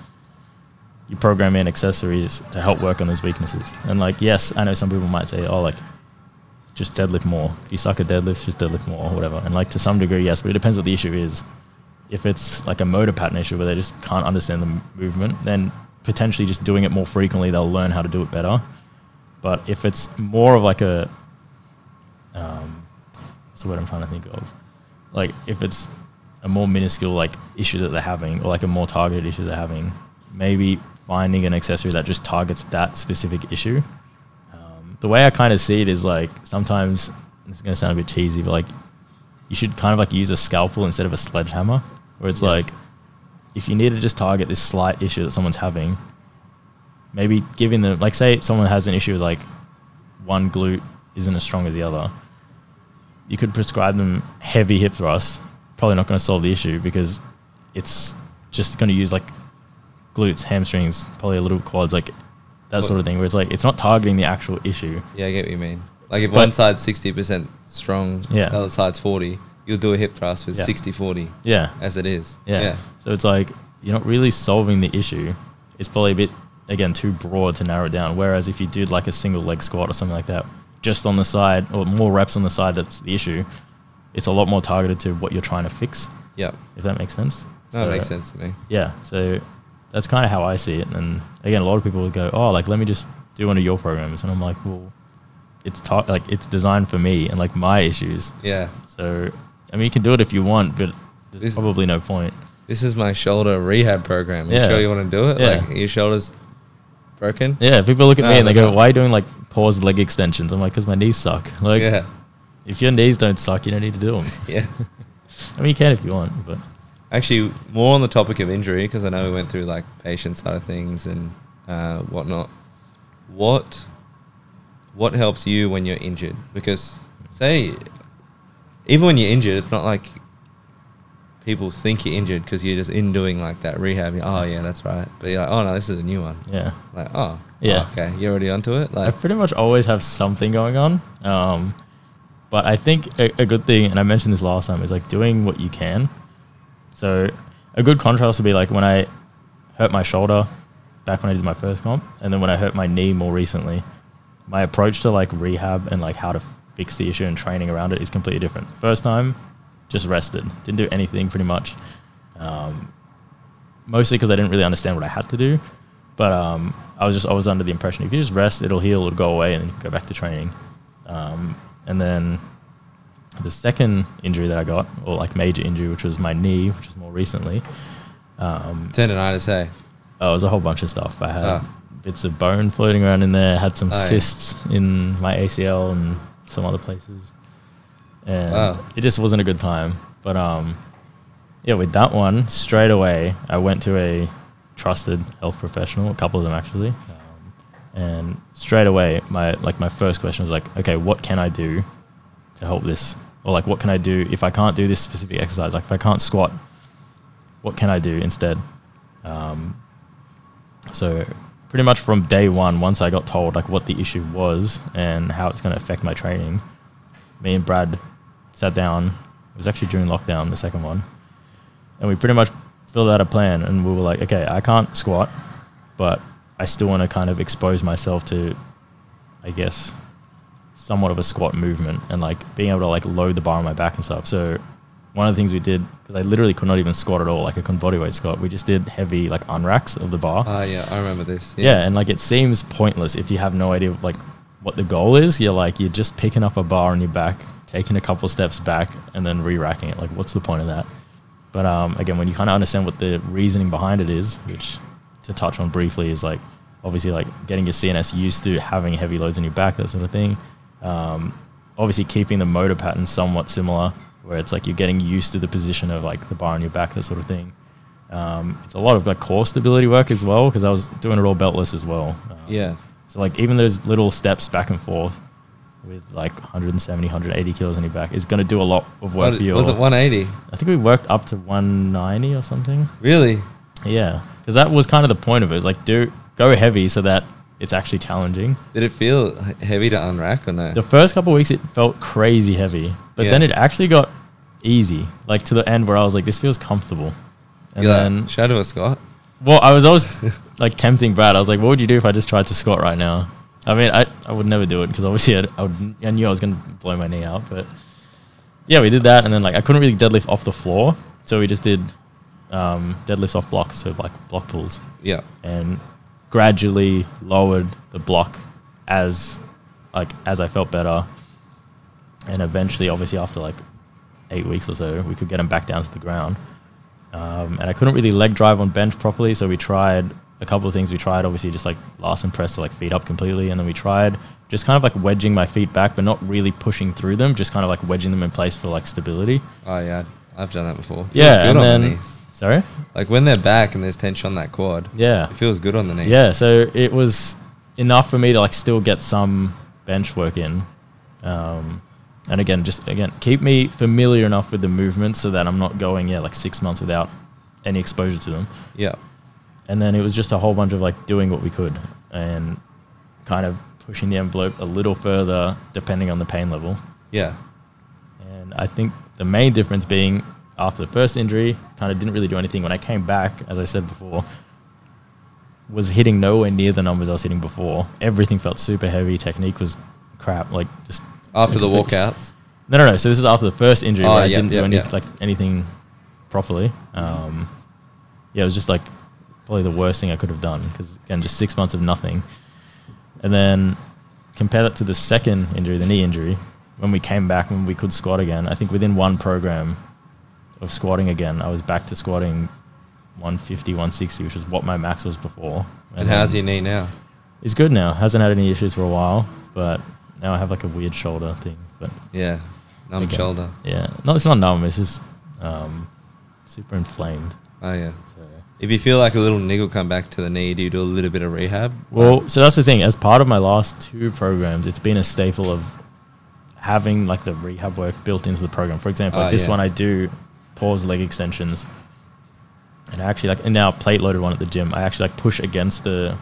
Speaker 2: you program in accessories to help work on those weaknesses. And like, yes, I know some people might say, oh, like, just deadlift more. If you suck at deadlifts, just deadlift more or whatever. And like to some degree, yes, but it depends what the issue is. If it's like a motor pattern issue where they just can't understand the movement, then potentially just doing it more frequently, they'll learn how to do it better. But if it's more of like a, um, what's the word I'm trying to think of? Like if it's a more minuscule like issue that they're having, or like a more targeted issue they're having, maybe finding an accessory that just targets that specific issue. Um, the way I kind of see it is like sometimes it's going to sound a bit cheesy, but like you should kind of like use a scalpel instead of a sledgehammer, where it's
Speaker 1: Yeah.
Speaker 2: like if you need to just target this slight issue that someone's having, maybe giving them like say someone has an issue with like one glute isn't as strong as the other, you could prescribe them heavy hip thrusts. Probably not going to solve the issue because it's just going to use like glutes, hamstrings, probably a little quads, like that sort of thing. Where it's like it's not targeting the actual issue.
Speaker 1: Yeah, I get what you mean. Like if
Speaker 2: But-
Speaker 1: one side's sixty percent strong,
Speaker 2: Yeah.
Speaker 1: the other side's forty, you'll do a hip thrust with
Speaker 2: Yeah.
Speaker 1: 60-40
Speaker 2: Yeah,
Speaker 1: as it is.
Speaker 2: yeah.
Speaker 1: yeah.
Speaker 2: So it's like you're not really solving the issue. It's probably a bit again too broad to narrow it down. Whereas if you did like a single leg squat or something like that, just on the side or more reps on the side that's the issue. It's a lot more targeted to what you're trying to fix,
Speaker 1: Yeah.
Speaker 2: if that makes sense.
Speaker 1: No,
Speaker 2: So-
Speaker 1: that makes sense to me.
Speaker 2: Yeah, so that's kind of how I see it. And again, a lot of people would go, "Oh, like let me just do one of your programs," and I'm like, "Well, it's like it's designed for me and like my issues.
Speaker 1: Yeah.
Speaker 2: So I mean, you can do it if you want, but there's
Speaker 1: This-
Speaker 2: probably no point."
Speaker 1: This is my shoulder rehab program. You
Speaker 2: Yeah.
Speaker 1: sure you want to do it?
Speaker 2: Yeah.
Speaker 1: Like your shoulder's broken?
Speaker 2: Yeah, people look at
Speaker 1: No,
Speaker 2: me and they go. "Why are you doing like paused leg extensions?" I'm like, "Cause my knees suck." Like,
Speaker 1: yeah.
Speaker 2: if your knees don't suck, you don't need to do them.
Speaker 1: Yeah.
Speaker 2: I mean, you can if you want, but
Speaker 1: Actually, more on the topic of injury because I know we went through like patient side of things and uh, whatnot. What what helps you when you're injured? Because say even when you're injured, it's not like people think you're injured because you're just in doing like that rehab. You're, oh yeah, that's right. But you're like, oh no, this is a new one.
Speaker 2: yeah.
Speaker 1: Like oh
Speaker 2: Yeah.
Speaker 1: oh, okay, you're already onto it. Like I
Speaker 2: pretty much always have something going on. Um, but I think a, a good thing, and I mentioned this last time, is like doing what you can. So a good contrast would be like when I hurt my shoulder back when I did my first comp, and then when I hurt my knee more recently, my approach to like rehab and like how to fix the issue and training around it is completely different. First time, just rested, didn't do anything pretty much. Um, mostly because I didn't really understand what I had to do. But um, I was just always under the impression if you just rest, it'll heal, it'll go away, and go back to training. Um, and then the second injury that I got, or like major injury, which was my knee, which was more recently, um,
Speaker 1: tendonitis, hey.
Speaker 2: oh, it was a whole bunch of stuff. I had
Speaker 1: Ah.
Speaker 2: bits of bone floating around in there, had some
Speaker 1: Oh, yeah.
Speaker 2: cysts in my ACL and some other places. And
Speaker 1: Wow.
Speaker 2: it just wasn't a good time. But um, yeah, with that one, straight away, I went to a trusted health professional, a couple of them actually. Um, and straight away, my like my first question was like, okay, what can I do to help this? Or like, what can I do if I can't do this specific exercise? Like, if I can't squat, what can I do instead? Um, so pretty much from day one, once I got told like what the issue was and how it's going to affect my training, me and Brad sat down. It was actually during lockdown, the second one, and we pretty much filled out a plan. And we were like, okay, I can't squat, but I still want to kind of expose myself to, I guess, somewhat of a squat movement and like being able to like load the bar on my back and stuff. So one of the things we did because I literally could not even squat at all, like I couldn't bodyweight squat. We just did heavy like unracks of the bar.
Speaker 1: Oh yeah, I remember this.
Speaker 2: yeah. and like it seems pointless if you have no idea like what the goal is. You're like you're just picking up a bar on your back, taking a couple steps back, and then re-racking it. Like what's the point of that? But um, again, when you kind of understand what the reasoning behind it is, which to touch on briefly is like obviously like getting your CNS used to having heavy loads on your back, that sort of thing. Um, obviously keeping the motor pattern somewhat similar, where it's like you're getting used to the position of like the bar on your back, that sort of thing. Um, it's a lot of like core stability work as well because I was doing it all beltless as well. Um,
Speaker 1: Yeah.
Speaker 2: So like even those little steps back and forth with like 170, 180 kilos on your back is going to do a lot of work
Speaker 1: What,
Speaker 2: for you.
Speaker 1: was it 180?
Speaker 2: I think we worked up to 190 or something.
Speaker 1: Really?
Speaker 2: Yeah, because that was kind of the point of it. it. Is like do go heavy so that it's actually challenging.
Speaker 1: Did it feel heavy to unrack or no?
Speaker 2: The first couple of weeks it felt crazy heavy, but then it actually got easy, like to the end where I was like, this feels comfortable. And
Speaker 1: You're
Speaker 2: then,
Speaker 1: like, shadow a Scott.
Speaker 2: well, I was always like tempting Brad. I was like, what would you do if I just tried to squat right now? I mean, I, I would never do it because obviously I'd, I, would, I knew I was going to blow my knee out. But yeah, we did that. And then like I couldn't really deadlift off the floor. So we just did um, deadlifts off blocks, so like block pulls.
Speaker 1: Yeah.
Speaker 2: and gradually lowered the block as like as I felt better, and eventually, obviously, after like eight weeks or so, we could get him back down to the ground. Um, and I couldn't really leg drive on bench properly, so we tried a couple of things. We tried obviously just like Larsen press to like feet up completely, and then we tried just kind of like wedging my feet back, but not really pushing through them, just kind of like wedging them in place for like stability.
Speaker 1: Oh yeah, I've done that before. Feels
Speaker 2: Yeah, and then
Speaker 1: knees.
Speaker 2: Sorry,
Speaker 1: Like when they're back and there's tension on that quad.
Speaker 2: yeah,
Speaker 1: It feels good on the knee.
Speaker 2: Yeah, so it was enough for me to like still get some bench work in. Um, and again, just again, keep me familiar enough with the movements so that I'm not going yeah like six months without any exposure to them.
Speaker 1: Yeah.
Speaker 2: And then it was just a whole bunch of like doing what we could and kind of pushing the envelope a little further depending on the pain level.
Speaker 1: Yeah.
Speaker 2: And I think the main difference being after the first injury, kind of didn't really do anything. When I came back, as I said before, was hitting nowhere near the numbers I was hitting before. Everything felt super heavy. Technique was crap, like just
Speaker 1: After the walkouts.
Speaker 2: No, no, no. So this is after the first injury
Speaker 1: Oh,
Speaker 2: where I didn't do any, like anything properly. Um, yeah, it was just like probably the worst thing I could have done because again, just six months of nothing. And then compare that to the second injury, the knee injury, when we came back when we could squat again. I think within one program of squatting again, I was back to squatting 150, 160, which was what my max was before.
Speaker 1: And how's your knee now?
Speaker 2: It's good now. Hasn't had any issues for a while, but now I have like a weird shoulder thing. But
Speaker 1: Yeah. Numb
Speaker 2: Again.
Speaker 1: shoulder.
Speaker 2: yeah, no, it's not numb. It's just um, super inflamed.
Speaker 1: Oh yeah.
Speaker 2: So.
Speaker 1: If you feel like a little niggle come back to the knee, do you do a little bit of rehab?
Speaker 2: Well, so that's the thing. As part of my last two programs, it's been a staple of having like the rehab work built into the program. For example, like
Speaker 1: Oh,
Speaker 2: this
Speaker 1: yeah.
Speaker 2: one, I do pause leg extensions, and I actually like in our plate loaded one at the gym. I actually like push against the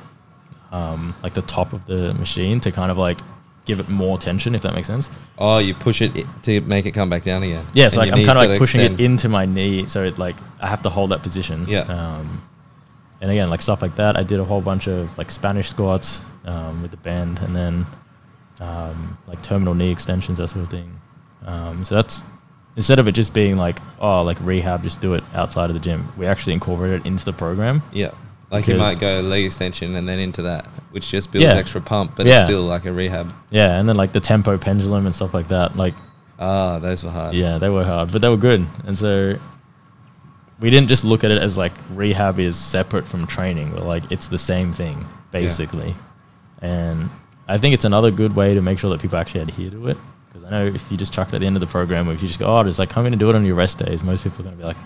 Speaker 2: um, like the top of the machine to kind of like give it more tension, if that makes sense.
Speaker 1: oh, you push it i- to make it come back down again.
Speaker 2: Yeah, so
Speaker 1: And
Speaker 2: like
Speaker 1: your
Speaker 2: I'm
Speaker 1: knee's
Speaker 2: kind of
Speaker 1: gotta
Speaker 2: like pushing
Speaker 1: extend.
Speaker 2: it into my knee, so it like I have to hold that position.
Speaker 1: Yeah.
Speaker 2: Um, and again, like stuff like that, I did a whole bunch of like Spanish squats um, with the band, and then um, like terminal knee extensions, that sort of thing. Um, so that's instead of it just being like oh like rehab, just do it outside of the gym. We actually incorporate it into the program.
Speaker 1: Yeah. Like you might go leg extension and then into that, which just builds
Speaker 2: Yeah.
Speaker 1: extra pump, but
Speaker 2: Yeah.
Speaker 1: it's still like a rehab.
Speaker 2: Yeah, and then like the tempo pendulum and stuff like that. Like
Speaker 1: Ah, those were hard.
Speaker 2: Yeah, they were hard, but they were good. And so we didn't just look at it as like rehab is separate from training, but like it's the same thing basically. And I think it's another good way to make sure that people actually adhere to it. Because I know if you just chuck it at the end of the program, or if you just go, oh, just like come in and do it on your rest days, most people are going to be like,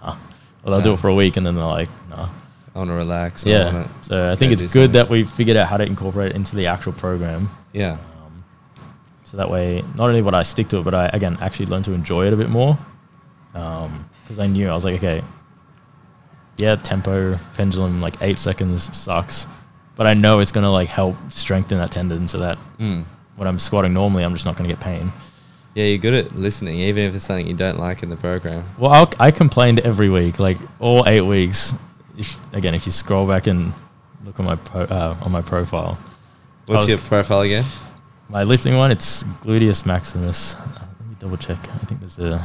Speaker 2: nah. Well, they'll do it for a week and then they're like, nah.
Speaker 1: I want to relax.
Speaker 2: Yeah.
Speaker 1: wanna
Speaker 2: So I think it's good
Speaker 1: something.
Speaker 2: that we figured out how to incorporate it into the actual program.
Speaker 1: Yeah.
Speaker 2: Um, so that way, not only would I stick to it, but I again actually learn to enjoy it a bit more. Because I knew I was like, okay, yeah, tempo pendulum like eight seconds sucks, but I know it's gonna like help strengthen that tendon so that
Speaker 1: Mm.
Speaker 2: When I'm squatting normally, I'm just not gonna get pain.
Speaker 1: Yeah, you're good at listening, even if it's something you don't like in the program.
Speaker 2: Well, I'll, I complained every week, like all eight weeks. If, again, if you scroll back and look on my pro, uh, on my profile,
Speaker 1: What's
Speaker 2: was-
Speaker 1: your profile again?
Speaker 2: My lifting one, it's gluteus maximus. Uh, let me double check. I think there's a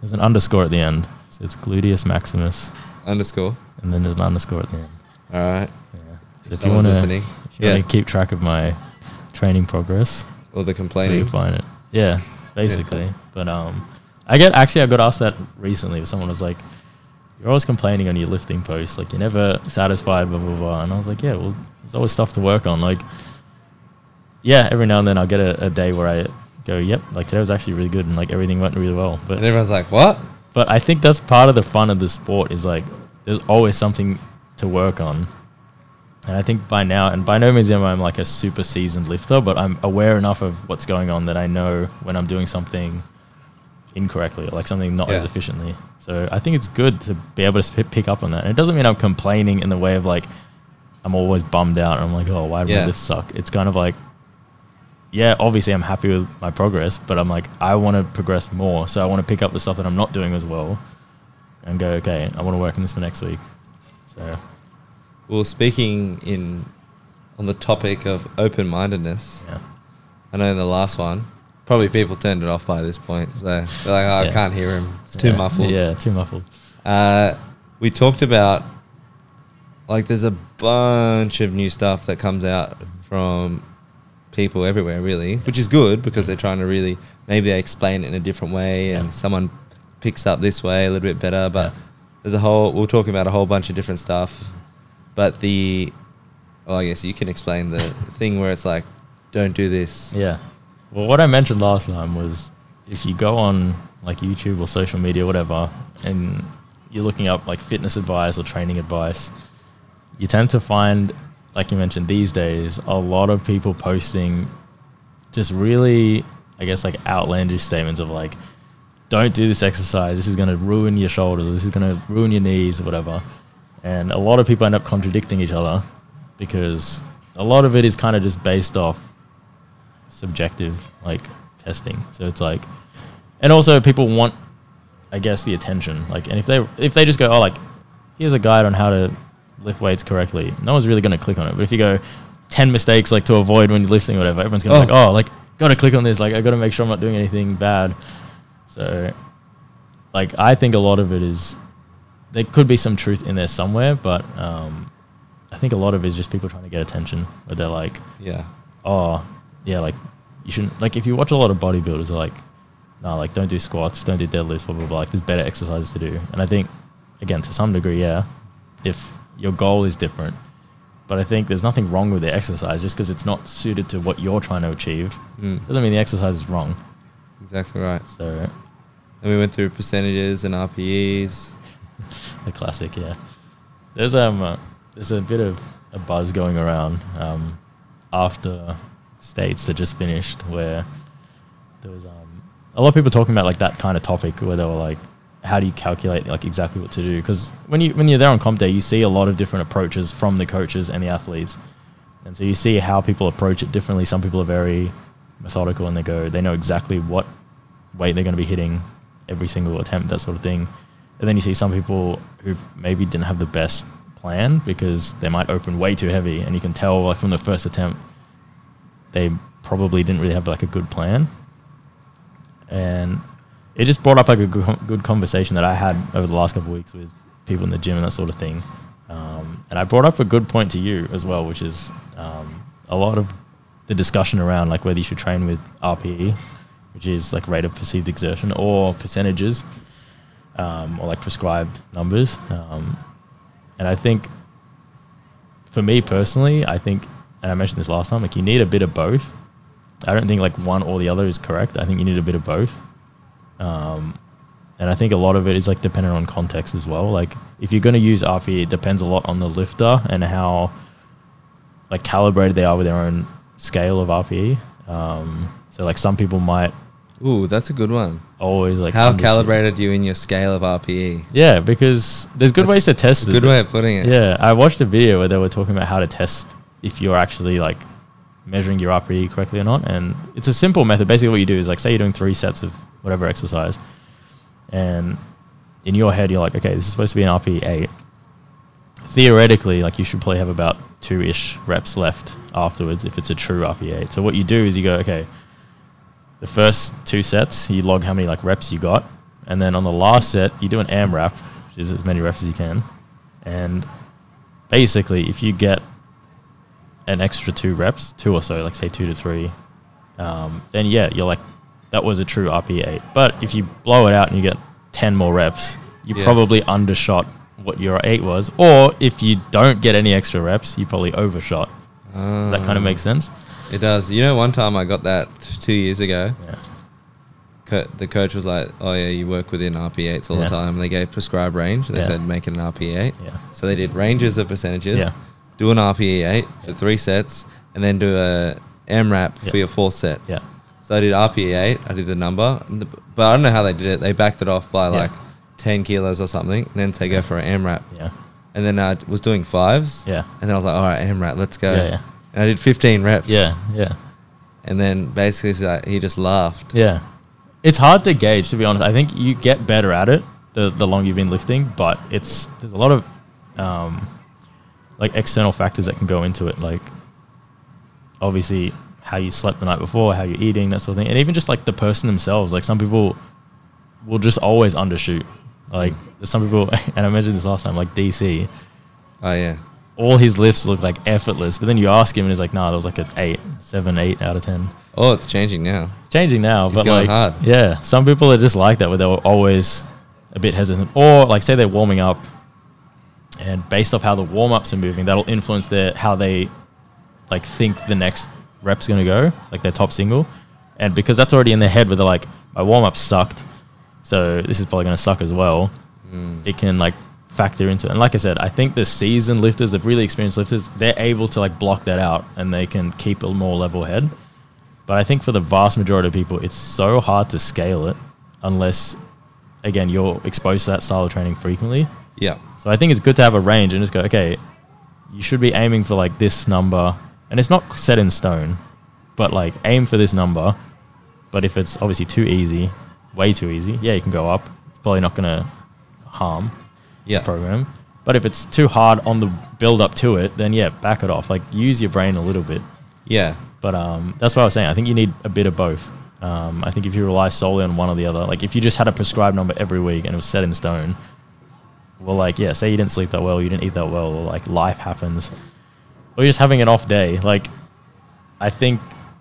Speaker 2: there's an underscore at the end, so it's gluteus maximus,
Speaker 1: Underscore.
Speaker 2: and then there's an underscore at the end.
Speaker 1: All right.
Speaker 2: Yeah. So
Speaker 1: If
Speaker 2: you want to, if you
Speaker 1: Yeah.
Speaker 2: want to keep track of my training progress,
Speaker 1: Or the
Speaker 2: so you
Speaker 1: complaining.
Speaker 2: find it. Yeah, basically. But um, I get actually I got asked that recently. Someone was like, "You're always complaining on your lifting posts. Like you're never satisfied." Blah blah blah. And I was like, "Yeah, well, there's always stuff to work on. Like, yeah, every now and then I'll get a, a day where I go, "Yep, like today was actually really good, and like everything went really well." But
Speaker 1: And everyone's like, what?
Speaker 2: but I think that's part of the fun of the sport is like there's always something to work on. And I think by now, and by no means am I like a super seasoned lifter, but I'm aware enough of what's going on that I know when I'm doing something incorrectly or like something not as efficiently. So I think it's good to be able to pick up on that. And it doesn't mean I'm complaining in the way of like I'm always bummed out and I'm like, oh, why did
Speaker 1: Yeah.
Speaker 2: my suck? It's kind of like, yeah, obviously I'm happy with my progress, but I'm like, I want to progress more. So I want to pick up the stuff that I'm not doing as well and go, okay, I want to work on this for next week. So
Speaker 1: Well, speaking in on the topic of open mindedness,
Speaker 2: yeah,
Speaker 1: I know in the last one, probably people turned it off by this point. So they're like, oh, I can't hear him. It's too
Speaker 2: Yeah.
Speaker 1: muffled.
Speaker 2: Yeah, too muffled.
Speaker 1: Uh, we talked about like there's a bunch of new stuff that comes out from people everywhere, really, which is good because they're trying to really maybe they explain it in a different way and
Speaker 2: Yeah.
Speaker 1: someone picks up this way a little bit better. But
Speaker 2: Yeah.
Speaker 1: there's a whole we're talking about a whole bunch of different stuff. But the well, I guess you can explain the thing where it's like, don't do this.
Speaker 2: Yeah. Well, what I mentioned last time was if you go on like YouTube or social media, whatever, and you're looking up like fitness advice or training advice, you tend to find, like you mentioned, these days, a lot of people posting just really, I guess, like outlandish statements of like, don't do this exercise. This is going to ruin your shoulders. This is going to ruin your knees or whatever. And a lot of people end up contradicting each other because a lot of it is kind of just based off subjective like testing. So it's like, and also people want, I guess, the attention. Like, and if they if they just go, oh, like, here's a guide on how to lift weights correctly, no one's really going to click on it. But if you go, ten mistakes like to avoid when you're lifting or whatever. Everyone's gonna be
Speaker 1: Oh.
Speaker 2: like, oh, like gotta click on this. Like I gotta make sure I'm not doing anything bad. So, like I think a lot of it is there could be some truth in there somewhere, but um, I think a lot of it is just people trying to get attention. Where they're like,
Speaker 1: Yeah.
Speaker 2: oh, yeah, like you shouldn't. Like if you watch a lot of bodybuilders, they're like, no, like don't do squats, don't do deadlifts, blah blah blah. Like there's better exercises to do. And I think, again, to some degree, yeah, if your goal is different, but I think there's nothing wrong with the exercise just because it's not suited to what you're trying to achieve.
Speaker 1: Mm.
Speaker 2: Doesn't mean the exercise is wrong.
Speaker 1: Exactly right.
Speaker 2: So
Speaker 1: And we went through percentages and RPEs.
Speaker 2: The classic, yeah. There's um, uh, there's a bit of a buzz going around um, after states that just finished where there was um, a lot of people talking about like that kind of topic where they were like, how do you calculate like exactly what to do? Because when you when you're there on comp day, you see a lot of different approaches from the coaches and the athletes, and so you see how people approach it differently. Some people are very methodical and they go, they know exactly what weight they're going to be hitting every single attempt, that sort of thing. And then you see some people who maybe didn't have the best plan because they might open way too heavy, and you can tell like from the first attempt they probably didn't really have like a good plan. And it just brought up like a good, conversation that I had over the last couple of weeks with people in the gym and that sort of thing. Um, and I brought up a good point to you as well, which is um, a lot of the discussion around like whether you should train with RPE, which is like rate of perceived exertion, or percentages, um, or like prescribed numbers. Um, and I think for me personally, I think, and I mentioned this last time, like you need a bit of both. I don't think like one or the other is correct. I think you need a bit of both. Um, and I think a lot of it is like dependent on context as well. Like if you're going to use RPE, it depends a lot on the lifter and how like calibrated they are with their own scale of RPE. Um, so like some people might
Speaker 1: Ooh, that's a good one.
Speaker 2: always like
Speaker 1: How
Speaker 2: undershoot.
Speaker 1: calibrated you in your scale of RPE?
Speaker 2: Yeah, because there's good ways to test it.
Speaker 1: Good way of putting it.
Speaker 2: Yeah, I watched a video where they were talking about how to test if you're actually like measuring your RPE correctly or not. And it's a simple method. Basically, what you do is like say you're doing three sets of whatever exercise, and in your head you're like, okay, this is supposed to be an RPE eight. Theoretically, like you should probably have about two ish reps left afterwards if it's a true RPE eight. So what you do is you go, okay, the first two sets you log how many like reps you got, and then on the last set you do an AMRAP, which is as many reps as you can, and basically if you get an extra two reps, two or so, like say two to three, um, then yeah, you're like, that was a true RP eight. But if you blow it out and you get ten more reps, you
Speaker 1: Yeah.
Speaker 2: probably undershot what your eight was. Or if you don't get any extra reps, you probably overshot. Does that kind of make sense?
Speaker 1: It does. You know, one time I got that two years ago.
Speaker 2: Yeah.
Speaker 1: Co- the coach was like, "Oh yeah, you work within RP8s all
Speaker 2: Yeah.
Speaker 1: the time." They gave prescribed range. They
Speaker 2: Yeah.
Speaker 1: said make it an RP8.
Speaker 2: Yeah.
Speaker 1: So they did ranges of percentages.
Speaker 2: Yeah.
Speaker 1: Do an RPE8 for three sets, and then do a MRAP
Speaker 2: Yeah.
Speaker 1: for your fourth set.
Speaker 2: Yeah.
Speaker 1: So I did RPE8. I did the number, and the, but I don't know how they did it. They backed it off by
Speaker 2: Yeah.
Speaker 1: like ten kilos or something. And then they go for an MRAP,
Speaker 2: Yeah.
Speaker 1: and then I was doing fives.
Speaker 2: Yeah.
Speaker 1: And then I was like, "All right, MRAP, let's go."
Speaker 2: Yeah, yeah.
Speaker 1: And I did 15 reps.
Speaker 2: Yeah. Yeah.
Speaker 1: And then basically like, he just laughed.
Speaker 2: Yeah. It's hard to gauge, to be honest. I think you get better at it the, the longer you've been lifting, but it's there's a lot of um, like external factors that can go into it, like obviously how you slept the night before, how you're eating, that sort of thing, and even just like the person themselves. Like some people will just always undershoot. Like some people, and I mentioned this last time, like DC,
Speaker 1: Oh yeah.
Speaker 2: All his lifts look like effortless, but then you ask him, and he's like, "Nah, that was like an eight, seven, eight out of ten.
Speaker 1: Oh, it's changing now.
Speaker 2: It's changing now,
Speaker 1: He's
Speaker 2: but
Speaker 1: going
Speaker 2: like,
Speaker 1: hard.
Speaker 2: yeah, some people are just like that, where they were always a bit hesitant, or like say they're warming up, and based off how the warm ups are moving, that'll influence their how they like think the next rep's gonna go, like their top single, and because that's already in their head, where they're like, my warm up sucked, so this is probably gonna suck as well.
Speaker 1: Mm.
Speaker 2: It can like factor into it, and like I said, I think the seasoned lifters, the really experienced lifters, they're able to like block that out, and they can keep a more level head. But I think for the vast majority of people, it's so hard to scale it unless, again, you're exposed to that style of training frequently.
Speaker 1: Yeah.
Speaker 2: So I think it's good to have a range and just go, okay, you should be aiming for like this number, and it's not set in stone, but like aim for this number. But if it's obviously too easy, way too easy, yeah, you can go up. It's probably not going to harm
Speaker 1: Yeah.
Speaker 2: program. But But if it's too hard on the build up to it, then yeah, back it off. Like use your brain a little bit.
Speaker 1: Yeah.
Speaker 2: But um, that's what I was saying. I think you need a bit of both. Um, I think if you rely solely on one or the other, like if you just had a prescribed number every week and it was set in stone, well, like yeah, say you didn't sleep that well, you didn't eat that well, or like life happens, or you're just having an off day. Like I think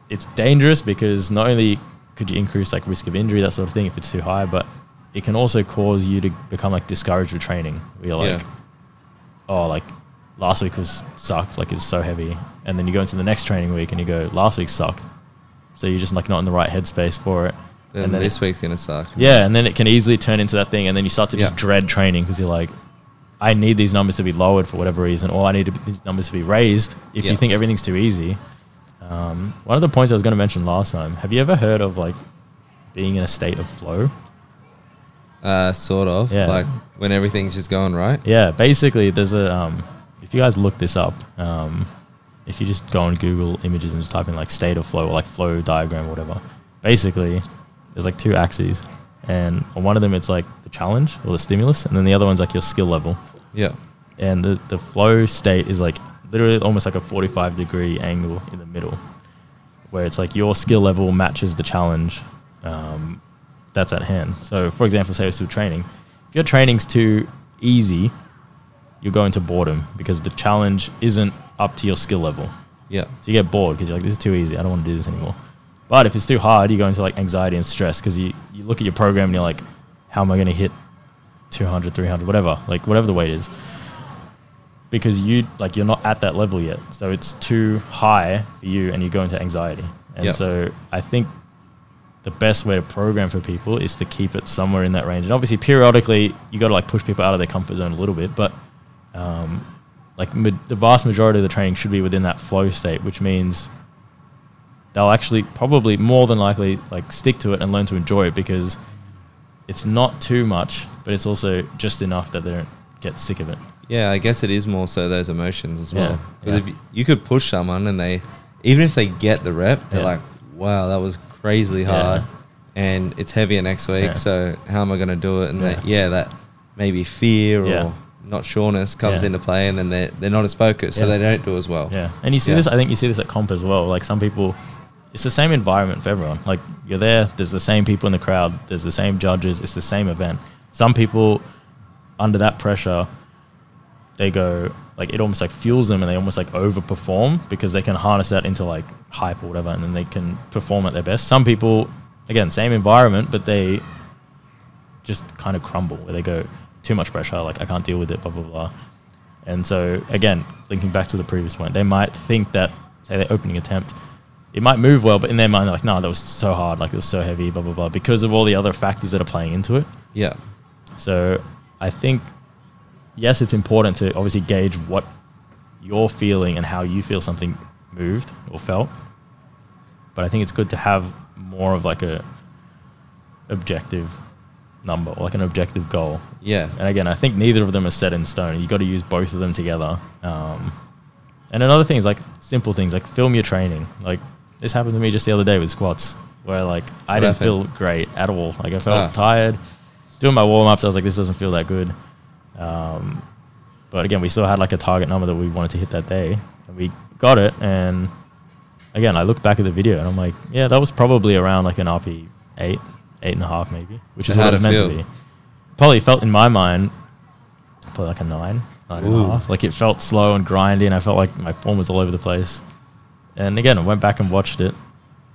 Speaker 2: it's dangerous because not only could you increase like risk of injury, that sort of thing, if it's too high, but it can also cause you to become like discouraged with training. Where you're like,
Speaker 1: Yeah.
Speaker 2: oh, like last week was sucked, like it was so heavy, and then you go into the next training week and you go, last week sucked, so you're just like not in the right headspace for it.
Speaker 1: Then,
Speaker 2: and then
Speaker 1: this
Speaker 2: it,
Speaker 1: week's gonna suck.
Speaker 2: yeah, and then it can easily turn into that thing, and then you start to just dread training because you're like, I need these numbers to be lowered for whatever reason, or I need to be, these numbers to be raised. If
Speaker 1: Yeah.
Speaker 2: you think everything's too easy, um, one of the points I was going to mention last time. Have you ever heard of like being in a state of flow?
Speaker 1: Uh, sort of.
Speaker 2: Yeah.
Speaker 1: Like when everything's just going right.
Speaker 2: Yeah, basically, there's a. Um, if you guys look this up, um, if you just go on Google Images and just type in like state of flow or like flow diagram or whatever, basically, there's like two axes, and on one of them it's like the challenge or the stimulus, and then the other one's like your skill level.
Speaker 1: Yeah.
Speaker 2: And the the flow state is like literally almost like a 45 degree angle in the middle, where it's like your skill level matches the challenge um, that's at hand. So, for example, say it's with training. If your training's too easy, you'll go into boredom because the challenge isn't up to your skill level.
Speaker 1: Yeah.
Speaker 2: So you get bored because you're like, this is too easy. I don't want to do this anymore. But if it's too hard, you go into like anxiety and stress because you, you look at your program and you're like, how am I going to hit 200, 300, whatever, like whatever the weight is. Because you like you're not at that level yet, so it's too high for you, and you go into anxiety. And
Speaker 1: Yep.
Speaker 2: so I think the best way to program for people is to keep it somewhere in that range. And obviously, periodically, you got to like push people out of their comfort zone a little bit, but um, like the vast majority of the training should be within that flow state, which means they'll actually probably more than likely like stick to it and learn to enjoy it because it's not too much, but it's also just enough that they don't get sick of it.
Speaker 1: Yeah, I guess it is more so those emotions as
Speaker 2: Yeah,
Speaker 1: well. Because
Speaker 2: yeah.
Speaker 1: if you, you could push someone and they, even if they get the rep, they're
Speaker 2: Yeah.
Speaker 1: like, "Wow, that was crazily hard,"
Speaker 2: Yeah.
Speaker 1: and it's heavier next week.
Speaker 2: Yeah.
Speaker 1: So how am I going to do it? And
Speaker 2: Yeah.
Speaker 1: yeah. yeah, that maybe fear or not sureness comes into play, and then they're they're not as focused, so they don't do as well.
Speaker 2: Yeah, and you see this. I think you see this at comp as well. Like some people, it's the same environment for everyone. Like you're there. There's the same people in the crowd. There's the same judges. It's the same event. Some people, under that pressure, they go like it almost like fuels them, and they almost like overperform because they can harness that into like hype or whatever, and then they can perform at their best. Some people, again, same environment, but they just kind of crumble where they go too much pressure. Like I can't deal with it. Blah blah blah. And so again, linking back to the previous point, they might think that say their opening attempt, it might move well, but in their mind they're like, no, that was so hard, like it was so heavy, blah blah blah, because of all the other factors that are playing into it.
Speaker 1: Yeah.
Speaker 2: So I think yes, it's important to obviously gauge what you're feeling and how you feel something moved or felt. But I think it's good to have more of like a objective number or like an objective goal
Speaker 1: Yeah.
Speaker 2: and again, I think neither of them are set in stone. You got to use both of them together. Um, and another thing is like simple things like film your training. Like this happened to me just the other day with squats, where like I
Speaker 1: What
Speaker 2: didn't
Speaker 1: happened?
Speaker 2: feel great at all. Like I felt
Speaker 1: Ah.
Speaker 2: tired. Doing my warm ups, I was like, this doesn't feel that good. Um, but again, we still had like a target number that we wanted to hit that day, and we got it. And again, I look back at the video and I'm like, yeah, that was probably around like an RP eight, eight and a half maybe, which is what
Speaker 1: how'd
Speaker 2: it meant to be probably felt in my mind probably like a nine, nine and a half. Like it felt slow and grindy, and I felt like my form was all over the place. And again, I went back and watched it.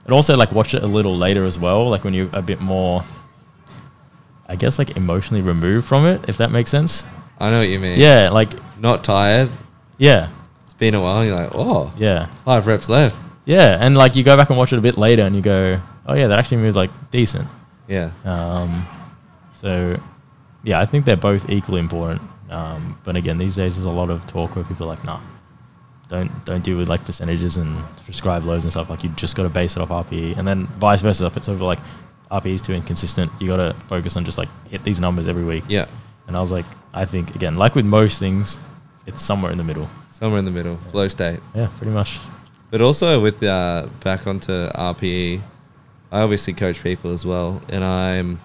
Speaker 2: And also like watched it a little later as well, like when you're a bit more, I guess like emotionally removed from it, if that makes sense.
Speaker 1: I know what you mean.
Speaker 2: Yeah, like
Speaker 1: Not tired.
Speaker 2: yeah,
Speaker 1: It's been a while. You're like, oh,
Speaker 2: yeah,
Speaker 1: five reps left.
Speaker 2: yeah, and like you go back and watch it a bit later, and you go, oh yeah, that actually moved like decent.
Speaker 1: Yeah.
Speaker 2: Um, so, yeah, I think they're both equally important. Um, but again, these days there's a lot of talk where people are like, nah, don't don't deal with like percentages and prescribed loads and stuff. Like you just got to base it off RPE, and then vice versa. If it's over like RPE is too inconsistent, you got to focus on just like hit these numbers every week.
Speaker 1: Yeah.
Speaker 2: And I was like, I think again, like with most things, it's somewhere in the middle.
Speaker 1: Somewhere in the middle. Flow state.
Speaker 2: Yeah, pretty much.
Speaker 1: But also with uh, back onto RPE, I obviously coach people as well, and I'm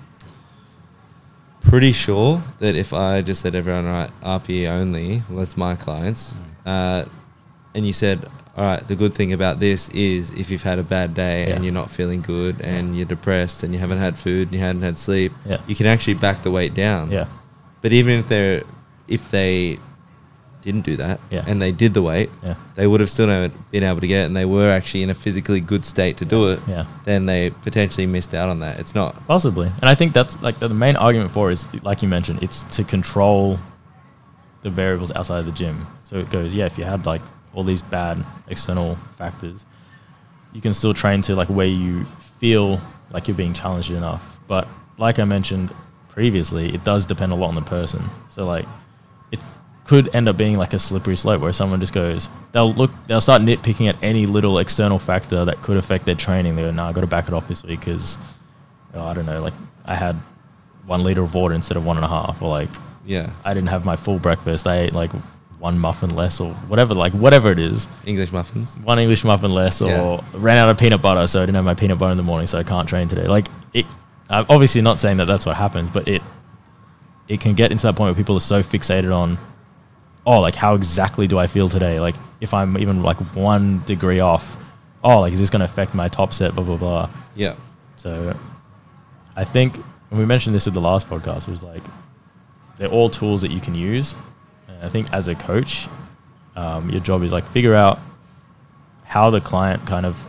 Speaker 1: pretty sure that if I just said everyone right RPE only, well, that's my clients, uh, and you said, all right, the good thing about this is if you've had a bad day
Speaker 2: Yeah.
Speaker 1: and you're not feeling good and you're depressed and you haven't had food and you haven't had sleep,
Speaker 2: Yeah.
Speaker 1: you can actually back the weight down.
Speaker 2: Yeah.
Speaker 1: But even if they're if they didn't do that
Speaker 2: Yeah.
Speaker 1: and they did the weight,
Speaker 2: Yeah.
Speaker 1: they would have still never been able to get it and they were actually in a physically good state to do it.
Speaker 2: Yeah.
Speaker 1: Then they potentially missed out on that. It's not
Speaker 2: Possibly. And I think that's like the, the main argument for is like you mentioned, it's to control the variables outside of the gym. So it goes, yeah, if you had like all these bad external factors, you can still train to like where you feel like you're being challenged enough. But like I mentioned previously, it does depend a lot on the person. So like it could end up being like a slippery slope where someone just goes, they'll look, they'll start nitpicking at any little external factor that could affect their training. They go, nah, I got to back it off this week because, oh, I don't know, like I had one liter of water instead of one and a half, or like
Speaker 1: yeah.
Speaker 2: I didn't have my full breakfast. I ate like one muffin less, or whatever, like whatever it is,
Speaker 1: English muffins.
Speaker 2: one English muffin less, or
Speaker 1: Yeah.
Speaker 2: ran out of peanut butter, so I didn't have my peanut butter in the morning, so I can't train today. Like it, I'm obviously not saying that that's what happens, but it it can get into that point where people are so fixated on, oh, like how exactly do I feel today? Like if I'm even like one degree off, oh, like is this going to affect my top set? Blah blah blah.
Speaker 1: Yeah.
Speaker 2: So I think, and we mentioned this at the last podcast, It was like they're all tools that you can use. And I think as a coach, um, your job is like figure out how the client kind of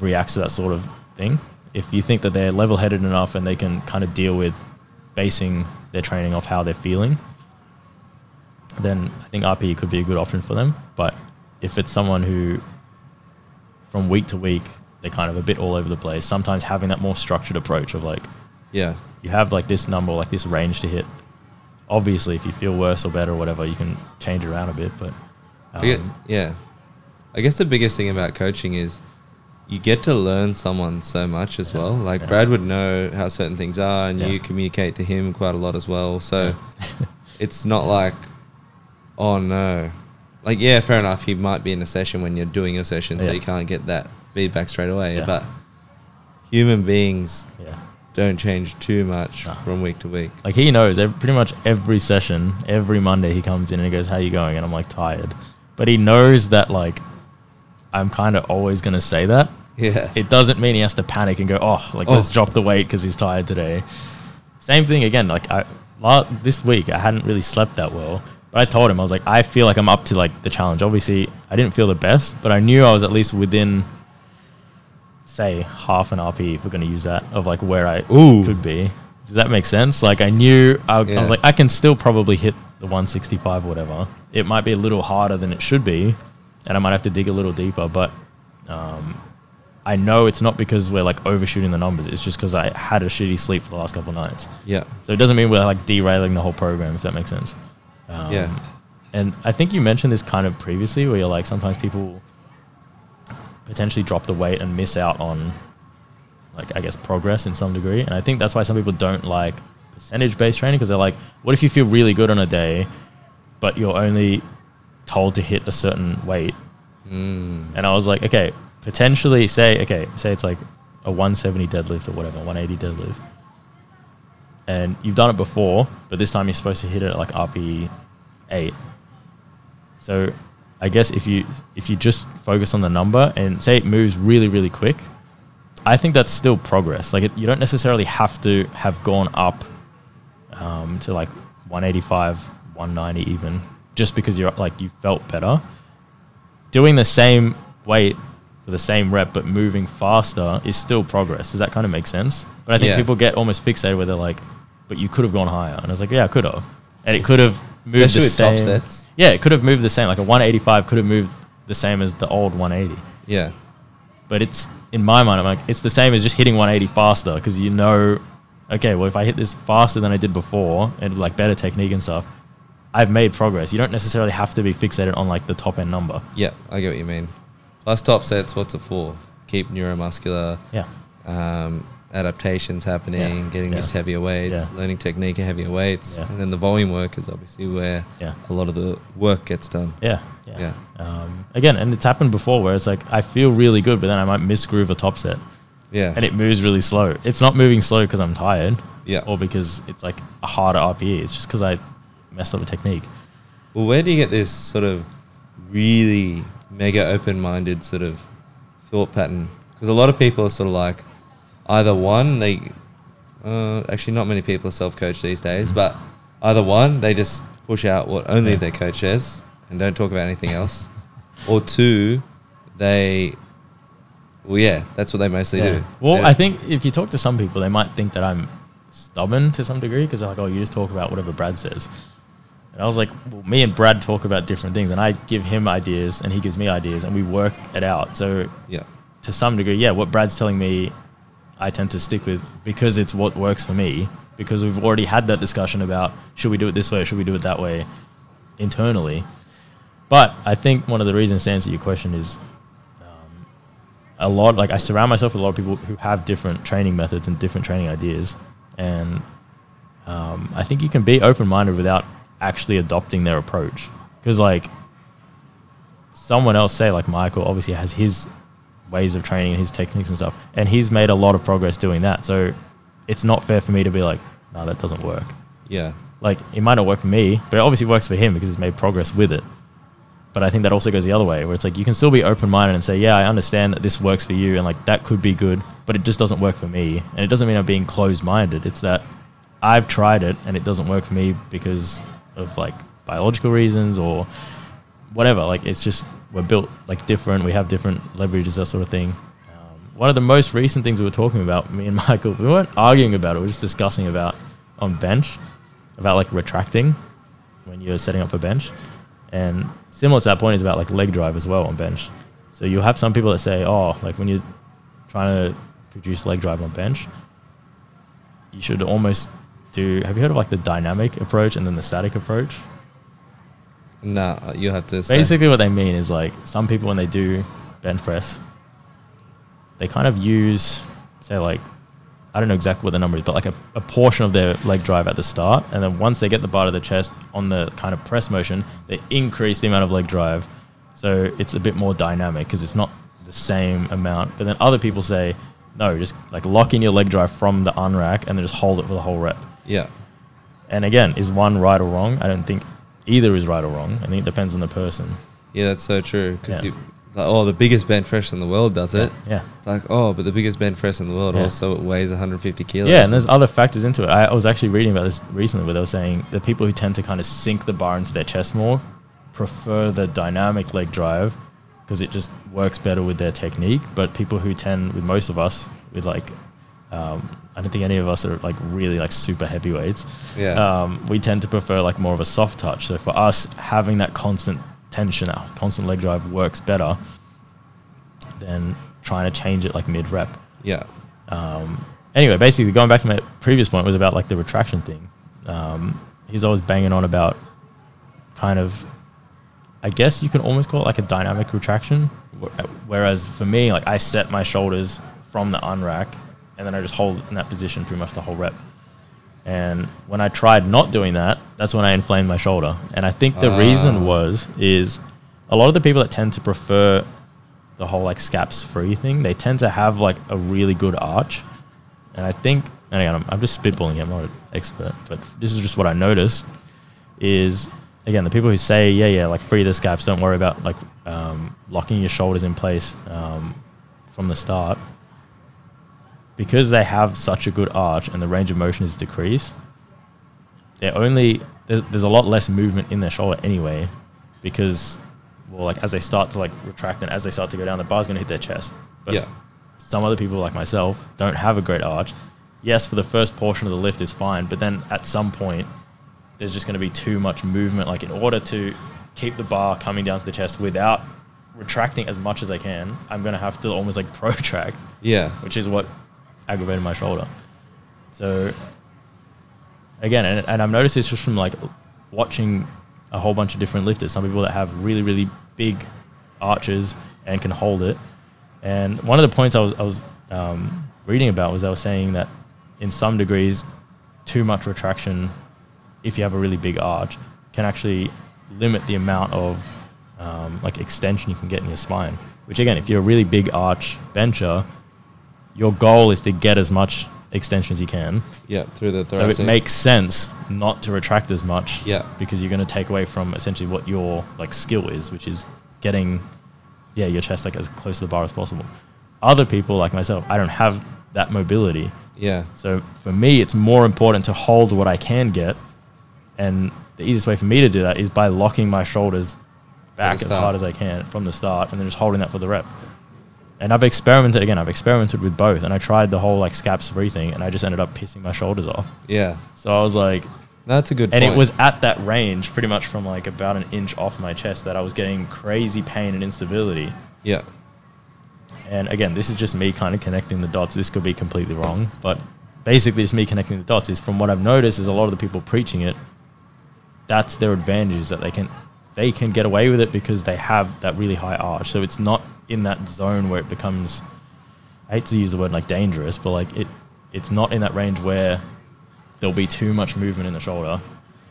Speaker 2: reacts to that sort of thing. If you think that they're level headed enough and they can kind of deal with basing their training off how they're feeling, then I think RPE could be a good option for them. But if it's someone who, from week to week, they're kind of a bit all over the place, sometimes having that more structured approach of like,
Speaker 1: Yeah.
Speaker 2: you have like this number, like this range to hit. Obviously, if you feel worse or better or whatever, you can change around a bit. But
Speaker 1: I
Speaker 2: um,
Speaker 1: yeah. I guess the biggest thing about coaching is you get to learn someone so much as
Speaker 2: Yeah.
Speaker 1: well. Like
Speaker 2: Yeah.
Speaker 1: Brad would know how certain things are, and
Speaker 2: Yeah.
Speaker 1: you communicate to him quite a lot as well. So it's not like, oh no, like yeah, fair enough. He might be in a session when you're doing your session, so you can't get that feedback straight away. But human beings
Speaker 2: yeah,
Speaker 1: don't change too much
Speaker 2: No.
Speaker 1: from week to week.
Speaker 2: like he knows ev- pretty much every session, every Monday he comes in and he goes, "How you going?" And I'm like tired, but he knows that like I'm kind of always gonna say that.
Speaker 1: Yeah.
Speaker 2: It doesn't mean he has to panic and go, "Oh, like
Speaker 1: Oh.
Speaker 2: let's drop the weight because he's tired today." Same thing again. Like I, la- this week I hadn't really slept that well, but I told him I was like, I feel like I'm up to like the challenge. Obviously, I didn't feel the best, but I knew I was at least within, say, half an RP if we're going to use that of like where I
Speaker 1: Ooh.
Speaker 2: could be. Does that make sense? Like I knew I, I was like, I can still probably hit the 165 or whatever. It might be a little harder than it should be, and I might have to dig a little deeper, but. Um, I know it's not because we're like overshooting the numbers. It's just because I had a shitty sleep for the last couple of nights.
Speaker 1: Yeah.
Speaker 2: So it doesn't mean we're like derailing the whole program, if that makes sense. Um,
Speaker 1: Yeah.
Speaker 2: And I think you mentioned this kind of previously, where you're like sometimes people potentially drop the weight and miss out on, like I guess progress in some degree. And I think that's why some people don't like percentage based training because they're like, what if you feel really good on a day, but you're only told to hit a certain weight
Speaker 1: Mm.
Speaker 2: and I was like, okay, potentially say, okay, say it's like a 170 deadlift or whatever, 180 deadlift. And you've done it before, but this time you're supposed to hit it at like RPE 8. So I guess if you if you just focus on the number and say it moves really really quick, I think that's still progress. Like it, you don't necessarily have to have gone up um, to like 185, 190 even, just because you're like you felt better doing the same weight for the same rep but moving faster is still progress. Does that kind of make sense? But I think
Speaker 1: Yeah.
Speaker 2: people get almost fixated where they're like, "But you could have gone higher," and I was like, "Yeah, I could have," and it could have moved
Speaker 1: Especially
Speaker 2: the same.
Speaker 1: sets.
Speaker 2: Yeah, it could have moved the same. Like a 185 could have moved the same as the old 180.
Speaker 1: Yeah.
Speaker 2: But it's in my mind, I'm like, it's the same as just hitting 180 faster because you know, okay, well, if I hit this faster than I did before and like better technique and stuff, I've made progress. You don't necessarily have to be fixated on like the top end number.
Speaker 1: Yeah, I get what you mean. Plus top sets, what's it for? Keep neuromuscular
Speaker 2: Yeah.
Speaker 1: um, adaptations happening,
Speaker 2: Yeah,
Speaker 1: getting
Speaker 2: yeah,
Speaker 1: used to heavier weights,
Speaker 2: yeah.
Speaker 1: learning technique at heavier weights, and then the volume work is obviously where
Speaker 2: Yeah.
Speaker 1: a lot of the work gets done.
Speaker 2: Yeah, yeah.
Speaker 1: Yeah.
Speaker 2: Um, again, and it's happened before where it's like I feel really good, but then I might misgroove a top set,
Speaker 1: Yeah,
Speaker 2: and it moves really slow. It's not moving slow because I'm tired.
Speaker 1: Yeah.
Speaker 2: or because it's like a harder RPE. It's just because I messed up a technique.
Speaker 1: Well, where do you get this sort of really mega open-minded sort of thought pattern? Because a lot of people are sort of like either one they uh, actually not many people are self-coached these days, but either one they just push out what only
Speaker 2: Yeah.
Speaker 1: their coach says and don't talk about anything else, or two they well yeah that's what they mostly
Speaker 2: Yeah.
Speaker 1: do.
Speaker 2: Well,
Speaker 1: Yeah.
Speaker 2: I think if you talk to some people, they might think that I'm stubborn to some degree because they're like, oh, you just talk about whatever Brad says. And I was like, well, me and Brad talk about different things, and I give him ideas, and he gives me ideas, and we work it out. So
Speaker 1: yeah
Speaker 2: to some degree, yeah, what Brad's telling me, I tend to stick with because it's what works for me. Because we've already had that discussion about should we do it this way or should we do it that way internally. But I think one of the reasons to answer your question is um, a lot, like I surround myself with a lot of people who have different training methods and different training ideas. And um, I think you can be open minded without actually adopting their approach. Because, like, someone else, say, like Michael, obviously has his ways of training and his techniques and stuff. And he's made a lot of progress doing that. So it's not fair for me to be like, no, that doesn't work.
Speaker 1: yeah
Speaker 2: Like, it might not work for me, but it obviously works for him because he's made progress with it. But I think that also goes the other way, where it's like you can still be open minded and say, yeah, I understand that this works for you and like that could be good, but it just doesn't work for me. And it doesn't mean I'm being closed minded. It's that I've tried it and it doesn't work for me because of like biological reasons or whatever. Like it's just we're built like different. We have different leverages, that sort of thing. Um, one of the most recent things we were talking about, me and Michael, we weren't arguing about it. We were just discussing about on bench, about like retracting when you're setting up a bench, and similar to that point is about like leg drive as well on bench. So you'll have some people that say, oh, like when you're trying to produce leg drive on bench, you should almost do. Have you heard of like the dynamic approach and then the static approach?
Speaker 1: no you have to say.
Speaker 2: Basically, what they mean is like some people when they do bench press, they kind of use, say, like I don't know exactly what the number is, but like a, a portion of their leg drive at the start, and then once they get the bar of the chest on the kind of press motion, they increase the amount of leg drive, so it's a bit more dynamic because it's not the same amount. But then other people say, no, just like lock in your leg drive from the unrack and then just hold it for the whole rep.
Speaker 1: yeah
Speaker 2: And again, is one right or wrong? I don't think either is right or wrong. I think it depends on the person.
Speaker 1: yeah that's so true because
Speaker 2: Yeah.
Speaker 1: Like, oh the biggest bench press in the world does it
Speaker 2: Yeah.
Speaker 1: It's like, oh, but the biggest bench press in the world
Speaker 2: Yeah.
Speaker 1: also weighs 150 kilos.
Speaker 2: Yeah, and there's other factors into it. I, I was actually reading about this recently where they were saying the people who tend to kind of sink the bar into their chest more prefer the dynamic leg drive because it just works better with their technique. But people who tend, with most of us, with like, um, I don't think any of us are like really like super heavyweights.
Speaker 1: Yeah.
Speaker 2: Um, we tend to prefer like more of a soft touch. So for us, having that constant tension, that constant leg drive works better than trying to change it like mid rep
Speaker 1: yeah,
Speaker 2: um, anyway, basically going back to my previous point was about like the retraction thing. Um, he's always banging on about kind of, I guess you can almost call it like a dynamic retraction. Whereas for me, like I set my shoulders from the unrack and then I just hold in that position pretty much the whole rep. And when I tried not doing that, that's when I inflamed my shoulder. And I think the
Speaker 1: Ah.
Speaker 2: reason was is a lot of the people that tend to prefer the whole like scaps free thing, they tend to have like a really good arch. And I think, and again, I'm, I'm just spitballing here, I'm not an expert, but this is just what I noticed is, again, the people who say, yeah, yeah, like free the scaps, don't worry about like um, locking your shoulders in place um, from the start. Because they have such a good arch and the range of motion is decreased, they're only, there's, there's a lot less movement in their shoulder anyway because well, like as they start to like retract and as they start to go down, the bar's going to hit their chest. But
Speaker 1: yeah,
Speaker 2: some other people like myself don't have a great arch. Yes, for the first portion of the lift is fine, but then at some point there's just going to be too much movement. Like in order to keep the bar coming down to the chest without retracting as much as I can, I'm going to have to almost like protract,
Speaker 1: yeah,
Speaker 2: which is what aggravated my shoulder. So again, and, and I've noticed this just from like watching a whole bunch of different lifters. Some people that have really, really big arches and can hold it. And one of the points I was, I was um, reading about was I was saying that in some degrees, too much retraction, if you have a really big arch, can actually limit the amount of um, like extension you can get in your spine. Which again, if you're a really big arch bencher, your goal is to get as much extension as you can.
Speaker 1: Yeah, through the
Speaker 2: So it makes sense not to retract as much.
Speaker 1: Yeah.
Speaker 2: Because you're going to take away from essentially what your like skill is, which is getting, yeah, your chest like as close to the bar as possible. Other people like myself, I don't have that mobility.
Speaker 1: yeah,
Speaker 2: So for me, it's more important to hold what I can get, and the easiest way for me to do that is by locking my shoulders back as hard as I can from the start, and then just holding that for the rep. And I've experimented again. I've experimented with both, and I tried the whole like scaps free thing, and I just ended up pissing my shoulders off.
Speaker 1: yeah.
Speaker 2: So I was like,
Speaker 1: That's a good.
Speaker 2: and
Speaker 1: point.
Speaker 2: it was at that range, pretty much from like about an inch off my chest, that I was getting crazy pain and instability.
Speaker 1: yeah,
Speaker 2: And again, this is just me kind of connecting the dots. This could be completely wrong, but basically, just me connecting the dots is from what I've noticed is a lot of the people preaching it. That's their advantage is that they can they can get away with it because they have that really high arch. So it's not in that zone where it becomes. I hate to use the word like dangerous, but like it, it's not in that range where there'll be too much movement in the shoulder.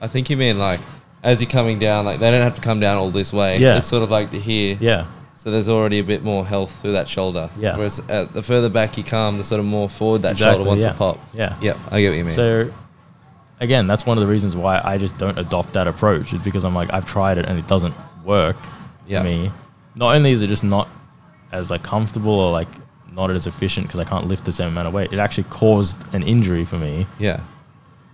Speaker 1: I think you mean like as you're coming down, like they don't have to come down all this way.
Speaker 2: Yeah.
Speaker 1: it's sort of like to here.
Speaker 2: Yeah,
Speaker 1: So there's already a bit more health through that shoulder.
Speaker 2: Yeah.
Speaker 1: Whereas uh, the further back you come, the sort of more forward that
Speaker 2: Exactly,
Speaker 1: shoulder wants
Speaker 2: yeah.
Speaker 1: to pop.
Speaker 2: Yeah.
Speaker 1: Yeah, I get what you mean.
Speaker 2: So, again, that's one of the reasons why I just don't adopt that approach. Is because I'm like, I've tried it and it doesn't work
Speaker 1: Yeah.
Speaker 2: for me. Not only is it just not as like comfortable or like not as efficient because I can't lift the same amount of weight, it actually caused an injury for me.
Speaker 1: yeah.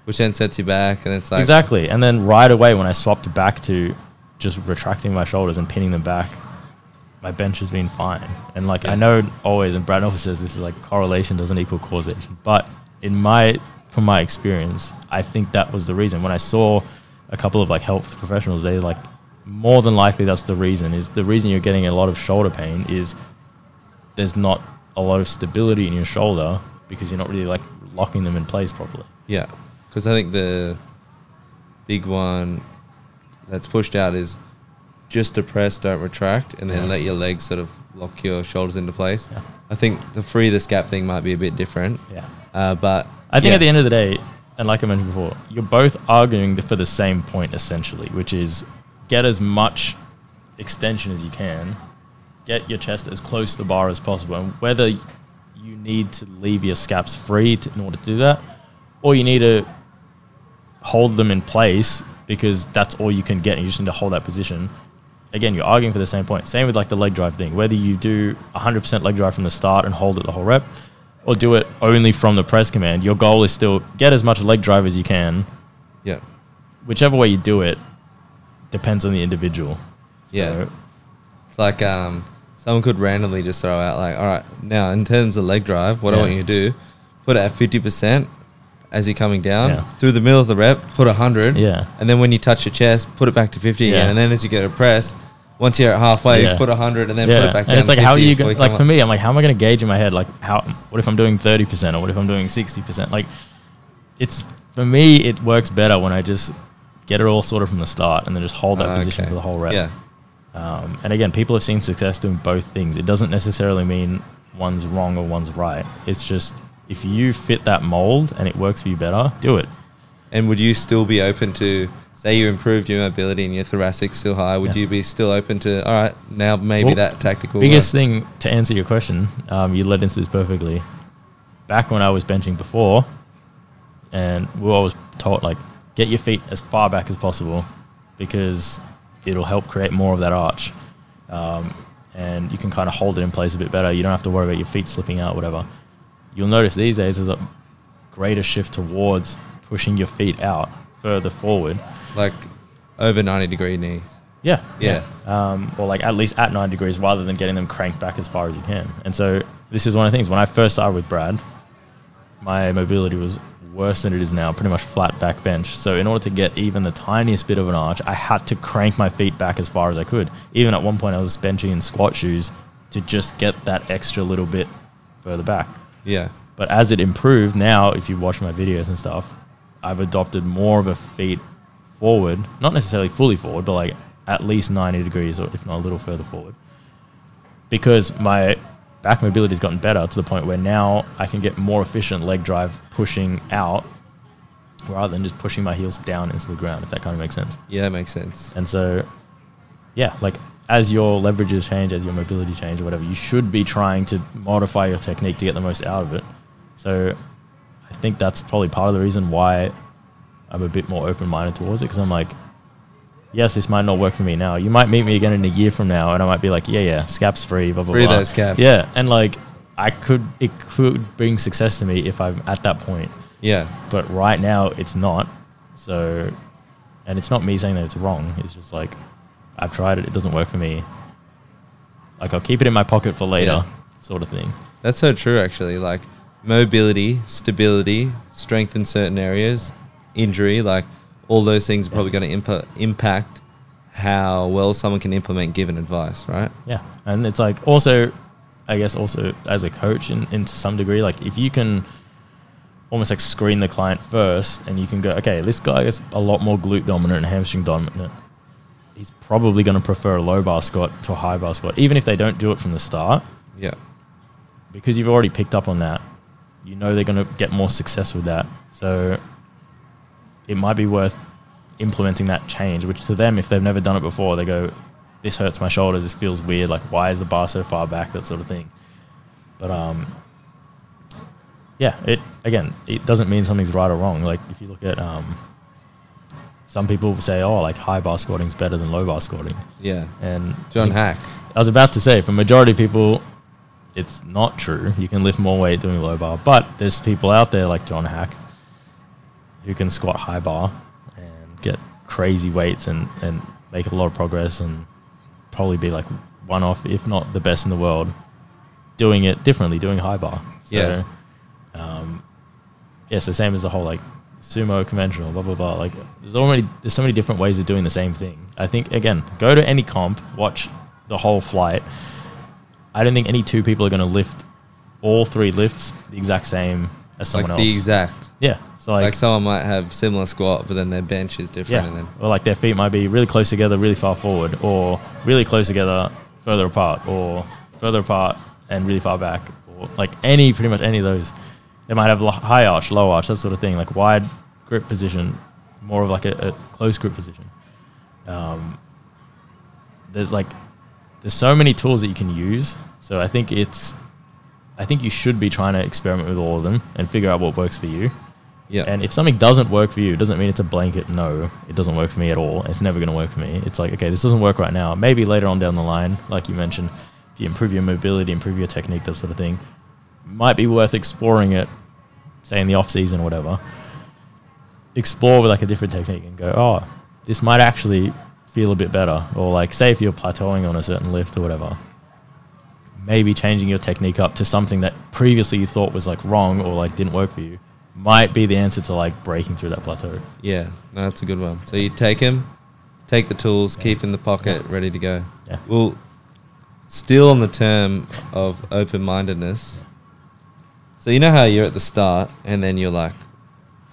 Speaker 1: Which then sets you back, and it's like
Speaker 2: exactly. And then right away, when I swapped back to just retracting my shoulders and pinning them back, my bench has been fine. And like
Speaker 1: Yeah.
Speaker 2: I know always, and Brad always says this is like correlation doesn't equal causation. But in my from my experience, I think that was the reason. When I saw a couple of like health professionals, they like more than likely that's the reason. Is the reason you're getting a lot of shoulder pain is there's not a lot of stability in your shoulder because you're not really like locking them in place properly.
Speaker 1: Yeah, because I think the big one that's pushed out is just depress, don't retract, and then
Speaker 2: Yeah.
Speaker 1: let your legs sort of lock your shoulders into place.
Speaker 2: Yeah.
Speaker 1: I think the free the scap thing might be a bit different,
Speaker 2: Yeah.
Speaker 1: uh, but
Speaker 2: I think
Speaker 1: yeah.
Speaker 2: at the end of the day, and like I mentioned before, you're both arguing for the same point essentially, which is get as much extension as you can, get your chest as close to the bar as possible, and whether you need to leave your scaps free to, in order to do that, or you need to hold them in place because that's all you can get, and you just need to hold that position. Again, you're arguing for the same point. Same with like the leg drive thing. Whether you do 100% leg drive from the start and hold it the whole rep, or do it only from the press command, your goal is still get as much leg drive as you can.
Speaker 1: yeah,
Speaker 2: Whichever way you do it depends on the individual.
Speaker 1: Yeah.
Speaker 2: So,
Speaker 1: it's like um, someone could randomly just throw out like, all right, now in terms of leg drive, what I
Speaker 2: Yeah.
Speaker 1: want you to do, put it at fifty percent as you're coming down
Speaker 2: Yeah.
Speaker 1: through the middle of the rep, put hundred,
Speaker 2: Yeah.
Speaker 1: and then when you touch your chest, put it back to fifty
Speaker 2: Yeah.
Speaker 1: again, and then as you get a press, once you're at halfway,
Speaker 2: Yeah.
Speaker 1: put hundred, and then put it back down.
Speaker 2: and it's like how are you going like for me i'm like how am i going to gauge in my head like how what if i'm doing 30% or what if i'm doing 60% like it's for me it works better when i just get it all sorted from the start and then just hold that
Speaker 1: Ah,
Speaker 2: position
Speaker 1: okay.
Speaker 2: for the whole rep
Speaker 1: Yeah,
Speaker 2: um, and again people have seen success doing both things it doesn't necessarily mean one's wrong or one's right it's just if you fit that mold and it works for you better do it
Speaker 1: and would you still be open to? Say you improved your mobility and your thoracic still high, would
Speaker 2: Yeah.
Speaker 1: you be still open to? All right, now maybe
Speaker 2: Well,
Speaker 1: that tactical.
Speaker 2: biggest
Speaker 1: work.
Speaker 2: thing to answer your question, um, you led into this perfectly. Back when I was benching before, and we were always taught like get your feet as far back as possible because it'll help create more of that arch, um, and you can kind of hold it in place a bit better. You don't have to worry about your feet slipping out, whatever. You'll notice these days there's a greater shift towards pushing your feet out further forward.
Speaker 1: like over ninety degree knees.
Speaker 2: Yeah.
Speaker 1: Yeah.
Speaker 2: Um, or like at least at 90 degrees rather than getting them cranked back as far as you can. And so this is one of the things. When I first started with Brad, my mobility was worse than it is now, pretty much flat back bench. So in order to get even the tiniest bit of an arch, I had to crank my feet back as far as I could. Even at one point, I was benching in squat shoes to just get that extra little bit further back.
Speaker 1: Yeah,
Speaker 2: But as it improved, now if you watch my videos and stuff, I've adopted more of a feet forward, not necessarily fully forward, but like at least 90 degrees or if not a little further forward. Because my back mobility has gotten better to the point where now I can get more efficient leg drive pushing out rather than just pushing my heels down into the ground, if that kind of makes sense.
Speaker 1: yeah, that makes sense.
Speaker 2: And so, yeah, like as your leverages change, as your mobility change or whatever, you should be trying to modify your technique to get the most out of it. So, I think that's probably part of the reason why I'm a bit more open minded towards it because I'm like, yes, this might not work for me now. You might meet me again in a year from now, and I might be like, yeah, yeah, scap's free, blah blah
Speaker 1: Free
Speaker 2: blah.
Speaker 1: those scaps.
Speaker 2: Yeah, and like I could, it could bring success to me if I'm at that point,
Speaker 1: Yeah.
Speaker 2: but right now it's not. So, and it's not me saying that it's wrong. It's just like I've tried it; it doesn't work for me. Like I'll keep it in my pocket for later, sort of thing.
Speaker 1: That's so true, actually. Like mobility, stability, strength in certain areas, injury, like all those things are probably going to impa- impact how well someone can implement given advice, right?
Speaker 2: Yeah, and it's like also, I guess also as a coach in, in some degree, like if you can almost like screen the client first, and you can go, okay, this guy is a lot more glute dominant and hamstring dominant. He's probably going to prefer a low bar squat to a high bar squat, even if they don't do it from the start,
Speaker 1: Yeah.
Speaker 2: because you've already picked up on that. You know they're going to get more success with that, so it might be worth implementing that change. Which to them, if they've never done it before, they go, "This hurts my shoulders. This feels weird. Like, why is the bar so far back?" That sort of thing. But um, yeah, it again, it doesn't mean something's right or wrong. Like if you look at um, some people say, "Oh, like high bar squatting is better than low bar squatting,"
Speaker 1: Yeah.
Speaker 2: and
Speaker 1: John
Speaker 2: like,
Speaker 1: Haack.
Speaker 2: I was about to say, for majority of people, it's not true. You can lift more weight doing low bar, but there's people out there like John Haack who can squat high bar and get crazy weights and, and make a lot of progress and probably be like one off, if not the best in the world, doing it differently, doing high bar. So,
Speaker 1: Yeah.
Speaker 2: Um, yeah, it's the same as the whole like sumo conventional, blah blah blah. Like there's already there's so many different ways of doing the same thing. I think again, go to any comp, watch the whole flight. I don't think any two people are going to lift all three lifts the exact same as someone
Speaker 1: like
Speaker 2: else.
Speaker 1: the exact.
Speaker 2: yeah, so
Speaker 1: Like,
Speaker 2: like,
Speaker 1: someone might have similar squat, but then their bench is different.
Speaker 2: yeah,
Speaker 1: And then,
Speaker 2: or like their feet might be really close together, really far forward, or really close together, further apart, or further apart and really far back, or like any pretty much any of those. They might have high arch, low arch, that sort of thing, like wide grip position, more of like a, a close grip position. Um, there's like there's so many tools that you can use. So I think it's I think you should be trying to experiment with all of them and figure out what works for you.
Speaker 1: Yeah.
Speaker 2: And if something doesn't work for you, it doesn't mean it's a blanket no, it doesn't work for me at all. It's never going to work for me. It's like, okay, this doesn't work right now. Maybe later on down the line, like you mentioned, if you improve your mobility, improve your technique, that sort of thing, might be worth exploring it, say in the off season or whatever. Explore with like a different technique and go, oh, this might actually feel a bit better. Or like, say if you're plateauing on a certain lift or whatever, maybe changing your technique up to something that previously you thought was like wrong or like didn't work for you might be the answer to like breaking through that plateau.
Speaker 1: yeah. No, that's a good one. So you take him, take the tools, keep in the pocket, ready to go.
Speaker 2: Yeah.
Speaker 1: Well, still on the term of open mindedness. So you know how you're at the start and then you're like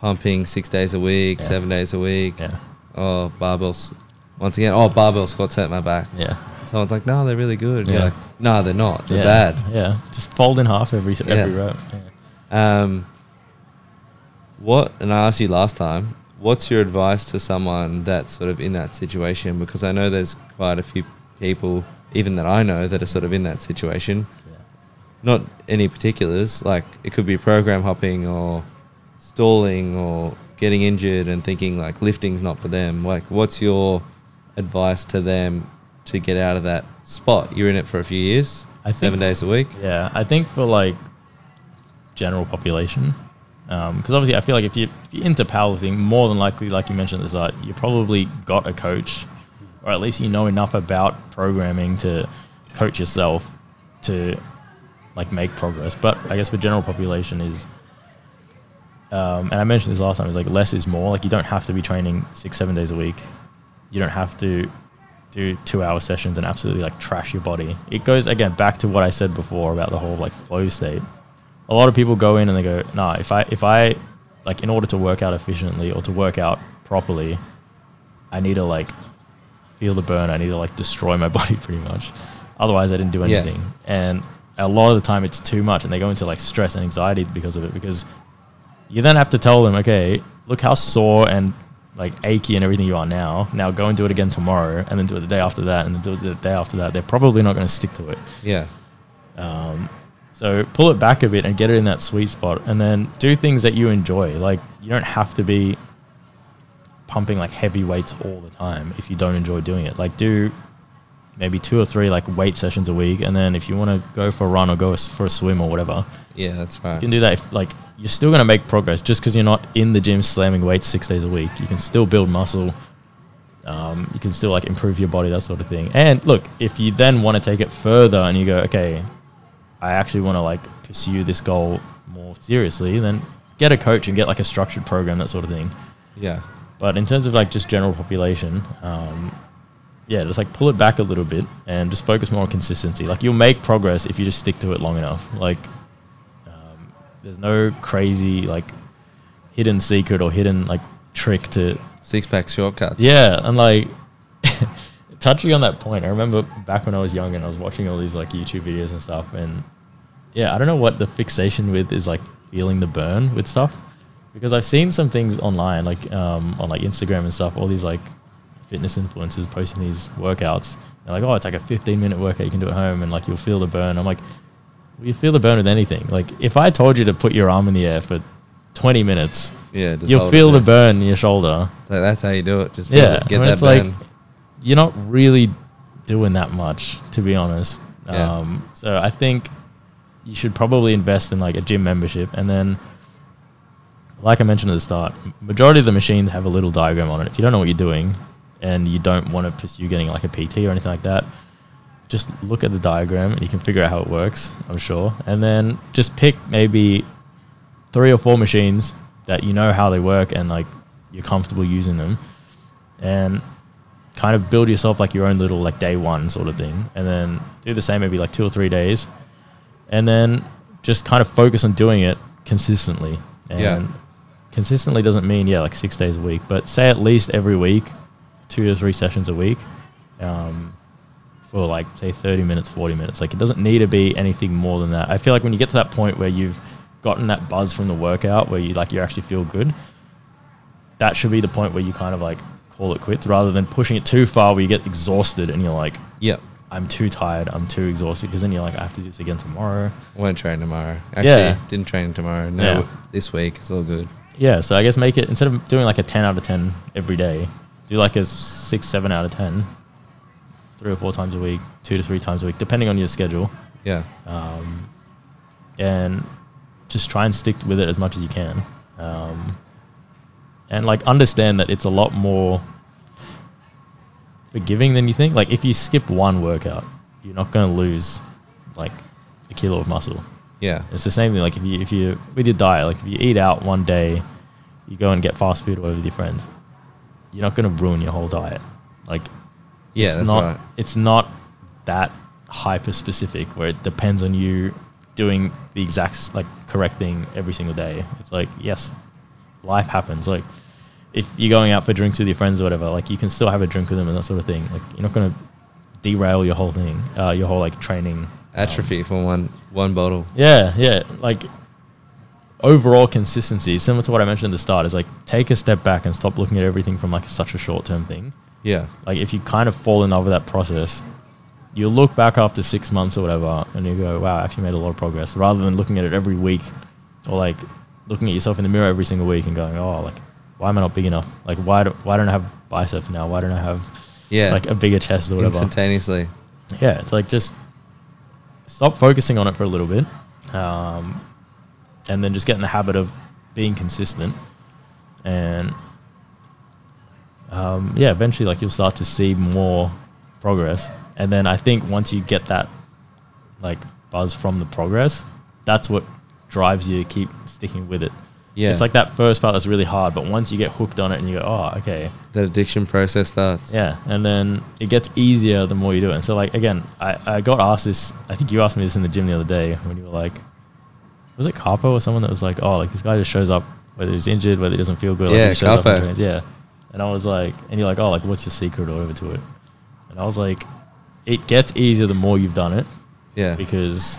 Speaker 1: pumping six days a week,
Speaker 2: Yeah.
Speaker 1: seven days a week.
Speaker 2: Yeah.
Speaker 1: Oh, barbells. Once again, oh, barbell squats hurt my back.
Speaker 2: Yeah.
Speaker 1: Someone's like, no, they're really good. And
Speaker 2: Yeah.
Speaker 1: You're like, no, they're not. They're
Speaker 2: yeah.
Speaker 1: bad.
Speaker 2: Yeah. Just fold in half every every
Speaker 1: Yeah.
Speaker 2: rep. Yeah.
Speaker 1: Um, what, and I asked you last time, what's your advice to someone that's sort of in that situation? Because I know there's quite a few people, even that I know, that are sort of in that situation.
Speaker 2: Yeah.
Speaker 1: Not any particulars, like it could be program hopping or stalling or getting injured and thinking like lifting's not for them. Like, what's your advice to them to get out of that spot? You're in it for a few years,
Speaker 2: I
Speaker 1: seven
Speaker 2: think-
Speaker 1: days a week.
Speaker 2: Yeah, I think for like general population, because obviously I feel like if you if you're into powerlifting, more than likely, like you mentioned at the start, you probably got a coach, or at least you know enough about programming to coach yourself to like make progress. But I guess for general population is, um, and I mentioned this last time, is like less is more. Like you don't have to be training six seven days a week. You don't have to do two hour sessions and absolutely like trash your body. It goes again back to what I said before about the whole like flow state. A lot of people go in and they go, nah, if I if I like in order to work out efficiently or to work out properly, I need to like feel the burn. I need to like destroy my body pretty much. Otherwise I didn't do
Speaker 1: Yeah.
Speaker 2: anything. And a lot of the time it's too much and they go into like stress and anxiety because of it because you then have to tell them, okay, look how sore and like achy and everything you are now. Now go and do it again tomorrow, and then do it the day after that, and then do it the day after that. They're probably not going to stick to it.
Speaker 1: Yeah.
Speaker 2: Um, So pull it back a bit and get it in that sweet spot, and then do things that you enjoy. Like you don't have to be pumping like heavy weights all the time if you don't enjoy doing it. Like do maybe two or three like weight sessions a week, and then if you want to go for a run or go for a swim or whatever,
Speaker 1: Yeah, that's right.
Speaker 2: you can do that. If, like you're still going to make progress just because you're not in the gym slamming weights six days a week. You can still build muscle. Um, you can still like improve your body, that sort of thing. And look, if you then want to take it further and you go, okay, I actually want to like pursue this goal more seriously, then get a coach and get like a structured program, that sort of thing.
Speaker 1: Yeah.
Speaker 2: But in terms of like just general population, um, yeah, just like pull it back a little bit and just focus more on consistency. Like you'll make progress if you just stick to it long enough. Like um, there's no crazy like hidden secret or hidden like trick to
Speaker 1: Six pack shortcut.
Speaker 2: yeah, and like touching on that point, I remember back when I was young and I was watching all these like YouTube videos and stuff, and yeah, I don't know what the fixation with is like feeling the burn with stuff, because I've seen some things online, like um, on like Instagram and stuff, all these like fitness influencers posting these workouts. They're like, oh, it's like a 15 minute workout you can do at home, and like you'll feel the burn. I'm like, well, you feel the burn with anything. Like if I told you to put your arm in the air for 20 minutes,
Speaker 1: Yeah. Just
Speaker 2: you'll feel the burn in your shoulder.
Speaker 1: So that's how you do it. Just
Speaker 2: Yeah,
Speaker 1: it, get
Speaker 2: I mean,
Speaker 1: that
Speaker 2: it's like
Speaker 1: burn.
Speaker 2: You're not really doing that much, to be honest.
Speaker 1: Yeah.
Speaker 2: Um, so I think you should probably invest in like a gym membership, and then, like I mentioned at the start, majority of the machines have a little diagram on it. If you don't know what you're doing, and you don't want to pursue getting like a PT or anything like that, just look at the diagram and you can figure out how it works. I'm sure, and then just pick maybe three or four machines that you know how they work and like you're comfortable using them and kind of build yourself like your own little like day one sort of thing and then do the same maybe like two or three days and then just kind of focus on doing it consistently. And
Speaker 1: Yeah.
Speaker 2: consistently doesn't mean yeah like six days a week but say at least every week two or three sessions a week um, for like say 30 minutes 40 minutes. Like it doesn't need to be anything more than that. I feel like when you get to that point where you've gotten that buzz from the workout where you like you actually feel good that should be the point where you kind of like call it quits rather than pushing it too far where you get exhausted and you're like
Speaker 1: Yep.
Speaker 2: i'm too tired i'm too exhausted because then you're like i have to do this again tomorrow
Speaker 1: Won't train tomorrow. Actually,
Speaker 2: Yeah.
Speaker 1: didn't train tomorrow. No,
Speaker 2: Yeah.
Speaker 1: this week it's all good.
Speaker 2: yeah so i guess make it instead of doing like a 10 out of 10 every day do like a 6 7 out of 10 three or four times a week two to three times a week depending on your schedule
Speaker 1: Yeah.
Speaker 2: um, and just try and stick with it as much as you can um, and like understand that it's a lot more forgiving than you think like if you skip one workout you're not going to lose like a kilo of muscle
Speaker 1: Yeah.
Speaker 2: it's the same thing like if you if you with your diet like if you eat out one day you go and get fast food or with your friends you're not going to ruin your whole diet like
Speaker 1: Yeah,
Speaker 2: it's
Speaker 1: that's
Speaker 2: not
Speaker 1: right.
Speaker 2: it's not that hyper specific where it depends on you doing the exact like correct thing every single day it's like yes life happens like if you're going out for drinks with your friends or whatever like you can still have a drink with them and that sort of thing like you're not going to derail your whole thing uh, your whole like training um,
Speaker 1: Atrophy for one one bottle.
Speaker 2: yeah, yeah. Like overall consistency, similar to what I mentioned at the start, is like take a step back and stop looking at everything from like such a short term thing.
Speaker 1: Yeah.
Speaker 2: Like if you kind of fall in love with that process, you look back after six months or whatever and you go, wow, I actually made a lot of progress rather than looking at it every week or like looking at yourself in the mirror every single week and going, oh, like, why am I not big enough? Like, why, do, why don't I have biceps now? Why don't I have
Speaker 1: Yeah.
Speaker 2: like a bigger chest or whatever?
Speaker 1: Instantaneously.
Speaker 2: yeah, it's like just stop focusing on it for a little bit, um, and then just get in the habit of being consistent, and um, yeah, eventually, like you'll start to see more progress, and then I think once you get that like buzz from the progress, that's what drives you to keep sticking with it.
Speaker 1: Yeah.
Speaker 2: It's like that first part that's really hard, but once you get hooked on it and you go, oh, okay,
Speaker 1: That addiction process starts.
Speaker 2: yeah, and then it gets easier the more you do it. And so, like again, I, I got asked this. I think you asked me this in the gym the other day when you were like, was it Capo or someone that was like, oh, like this guy just shows up whether he's injured, whether he doesn't feel good. like,
Speaker 1: Yeah,
Speaker 2: he shows up and Yeah, and I was like, and you're like, oh, like what's your secret or whatever to it? And I was like, it gets easier the more you've done it
Speaker 1: Yeah.
Speaker 2: because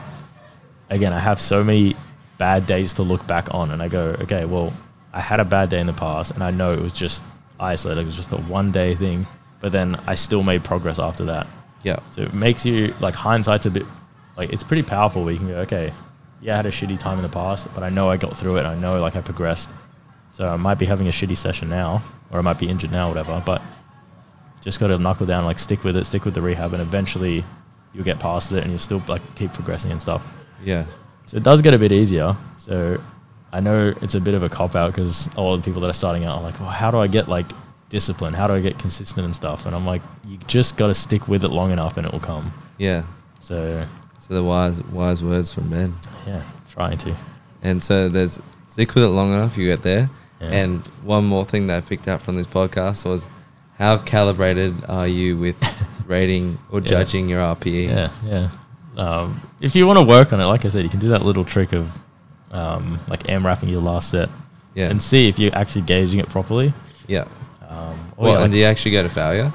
Speaker 2: again, I have so many bad days to look back on, and I go, okay, well, I had a bad day in the past, and I know it was just isolated, it was just a one day thing, but then I still made progress after that.
Speaker 1: Yeah.
Speaker 2: So it makes you like hindsight's a bit like it's pretty powerful where you can go, okay, yeah, I had a shitty time in the past, but I know I got through it. I know like I progressed. So I might be having a shitty session now, or I might be injured now, whatever. But just got to knuckle down, like stick with it, stick with the rehab, and eventually you'll get past it, and you'll still like keep progressing and stuff.
Speaker 1: Yeah.
Speaker 2: So it does get a bit easier. So I know it's a bit of a cop out because a lot of the people that are starting out are like, well, how do I get like discipline? How do I get consistent and stuff? And I'm like, you just got to stick with it long enough and it will come.
Speaker 1: Yeah.
Speaker 2: So
Speaker 1: So the wise wise words from Ben.
Speaker 2: yeah, trying to.
Speaker 1: And so there's stick with it long enough, you get there.
Speaker 2: Yeah.
Speaker 1: And one more thing that I picked up from this podcast was how calibrated are you with rating or
Speaker 2: Yeah.
Speaker 1: judging your RPEs?
Speaker 2: Yeah, yeah. Um, if you want to work on it, like I said, you can do that little trick of um, like AMRAPing your last set
Speaker 1: Yeah.
Speaker 2: and see if you're actually gauging it properly.
Speaker 1: yeah.
Speaker 2: Um, or
Speaker 1: Well,
Speaker 2: yeah,
Speaker 1: and do you actually go to failure?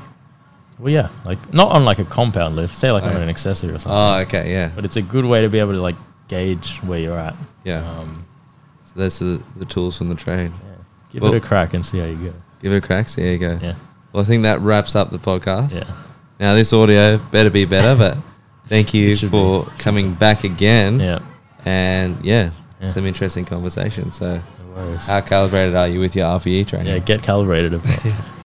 Speaker 2: well, yeah, like not on like a compound lift, say like
Speaker 1: Oh,
Speaker 2: on
Speaker 1: yeah.
Speaker 2: an accessory or something.
Speaker 1: Oh, okay, yeah.
Speaker 2: But it's a good way to be able to like gauge where you're at.
Speaker 1: Yeah.
Speaker 2: Um,
Speaker 1: So that's the, the tools from the trade.
Speaker 2: yeah. Give
Speaker 1: Well-
Speaker 2: it a crack and see how you go.
Speaker 1: Give it a crack. So there you go.
Speaker 2: Yeah.
Speaker 1: Well, I think that wraps up the podcast.
Speaker 2: Yeah.
Speaker 1: Now this audio better be better, but thank you for
Speaker 2: be.
Speaker 1: coming back again.
Speaker 2: Yeah.
Speaker 1: And yeah,
Speaker 2: Yeah.
Speaker 1: some interesting conversation. So,
Speaker 2: No
Speaker 1: how calibrated are you with your RPE training?
Speaker 2: Yeah, get calibrated. a bit.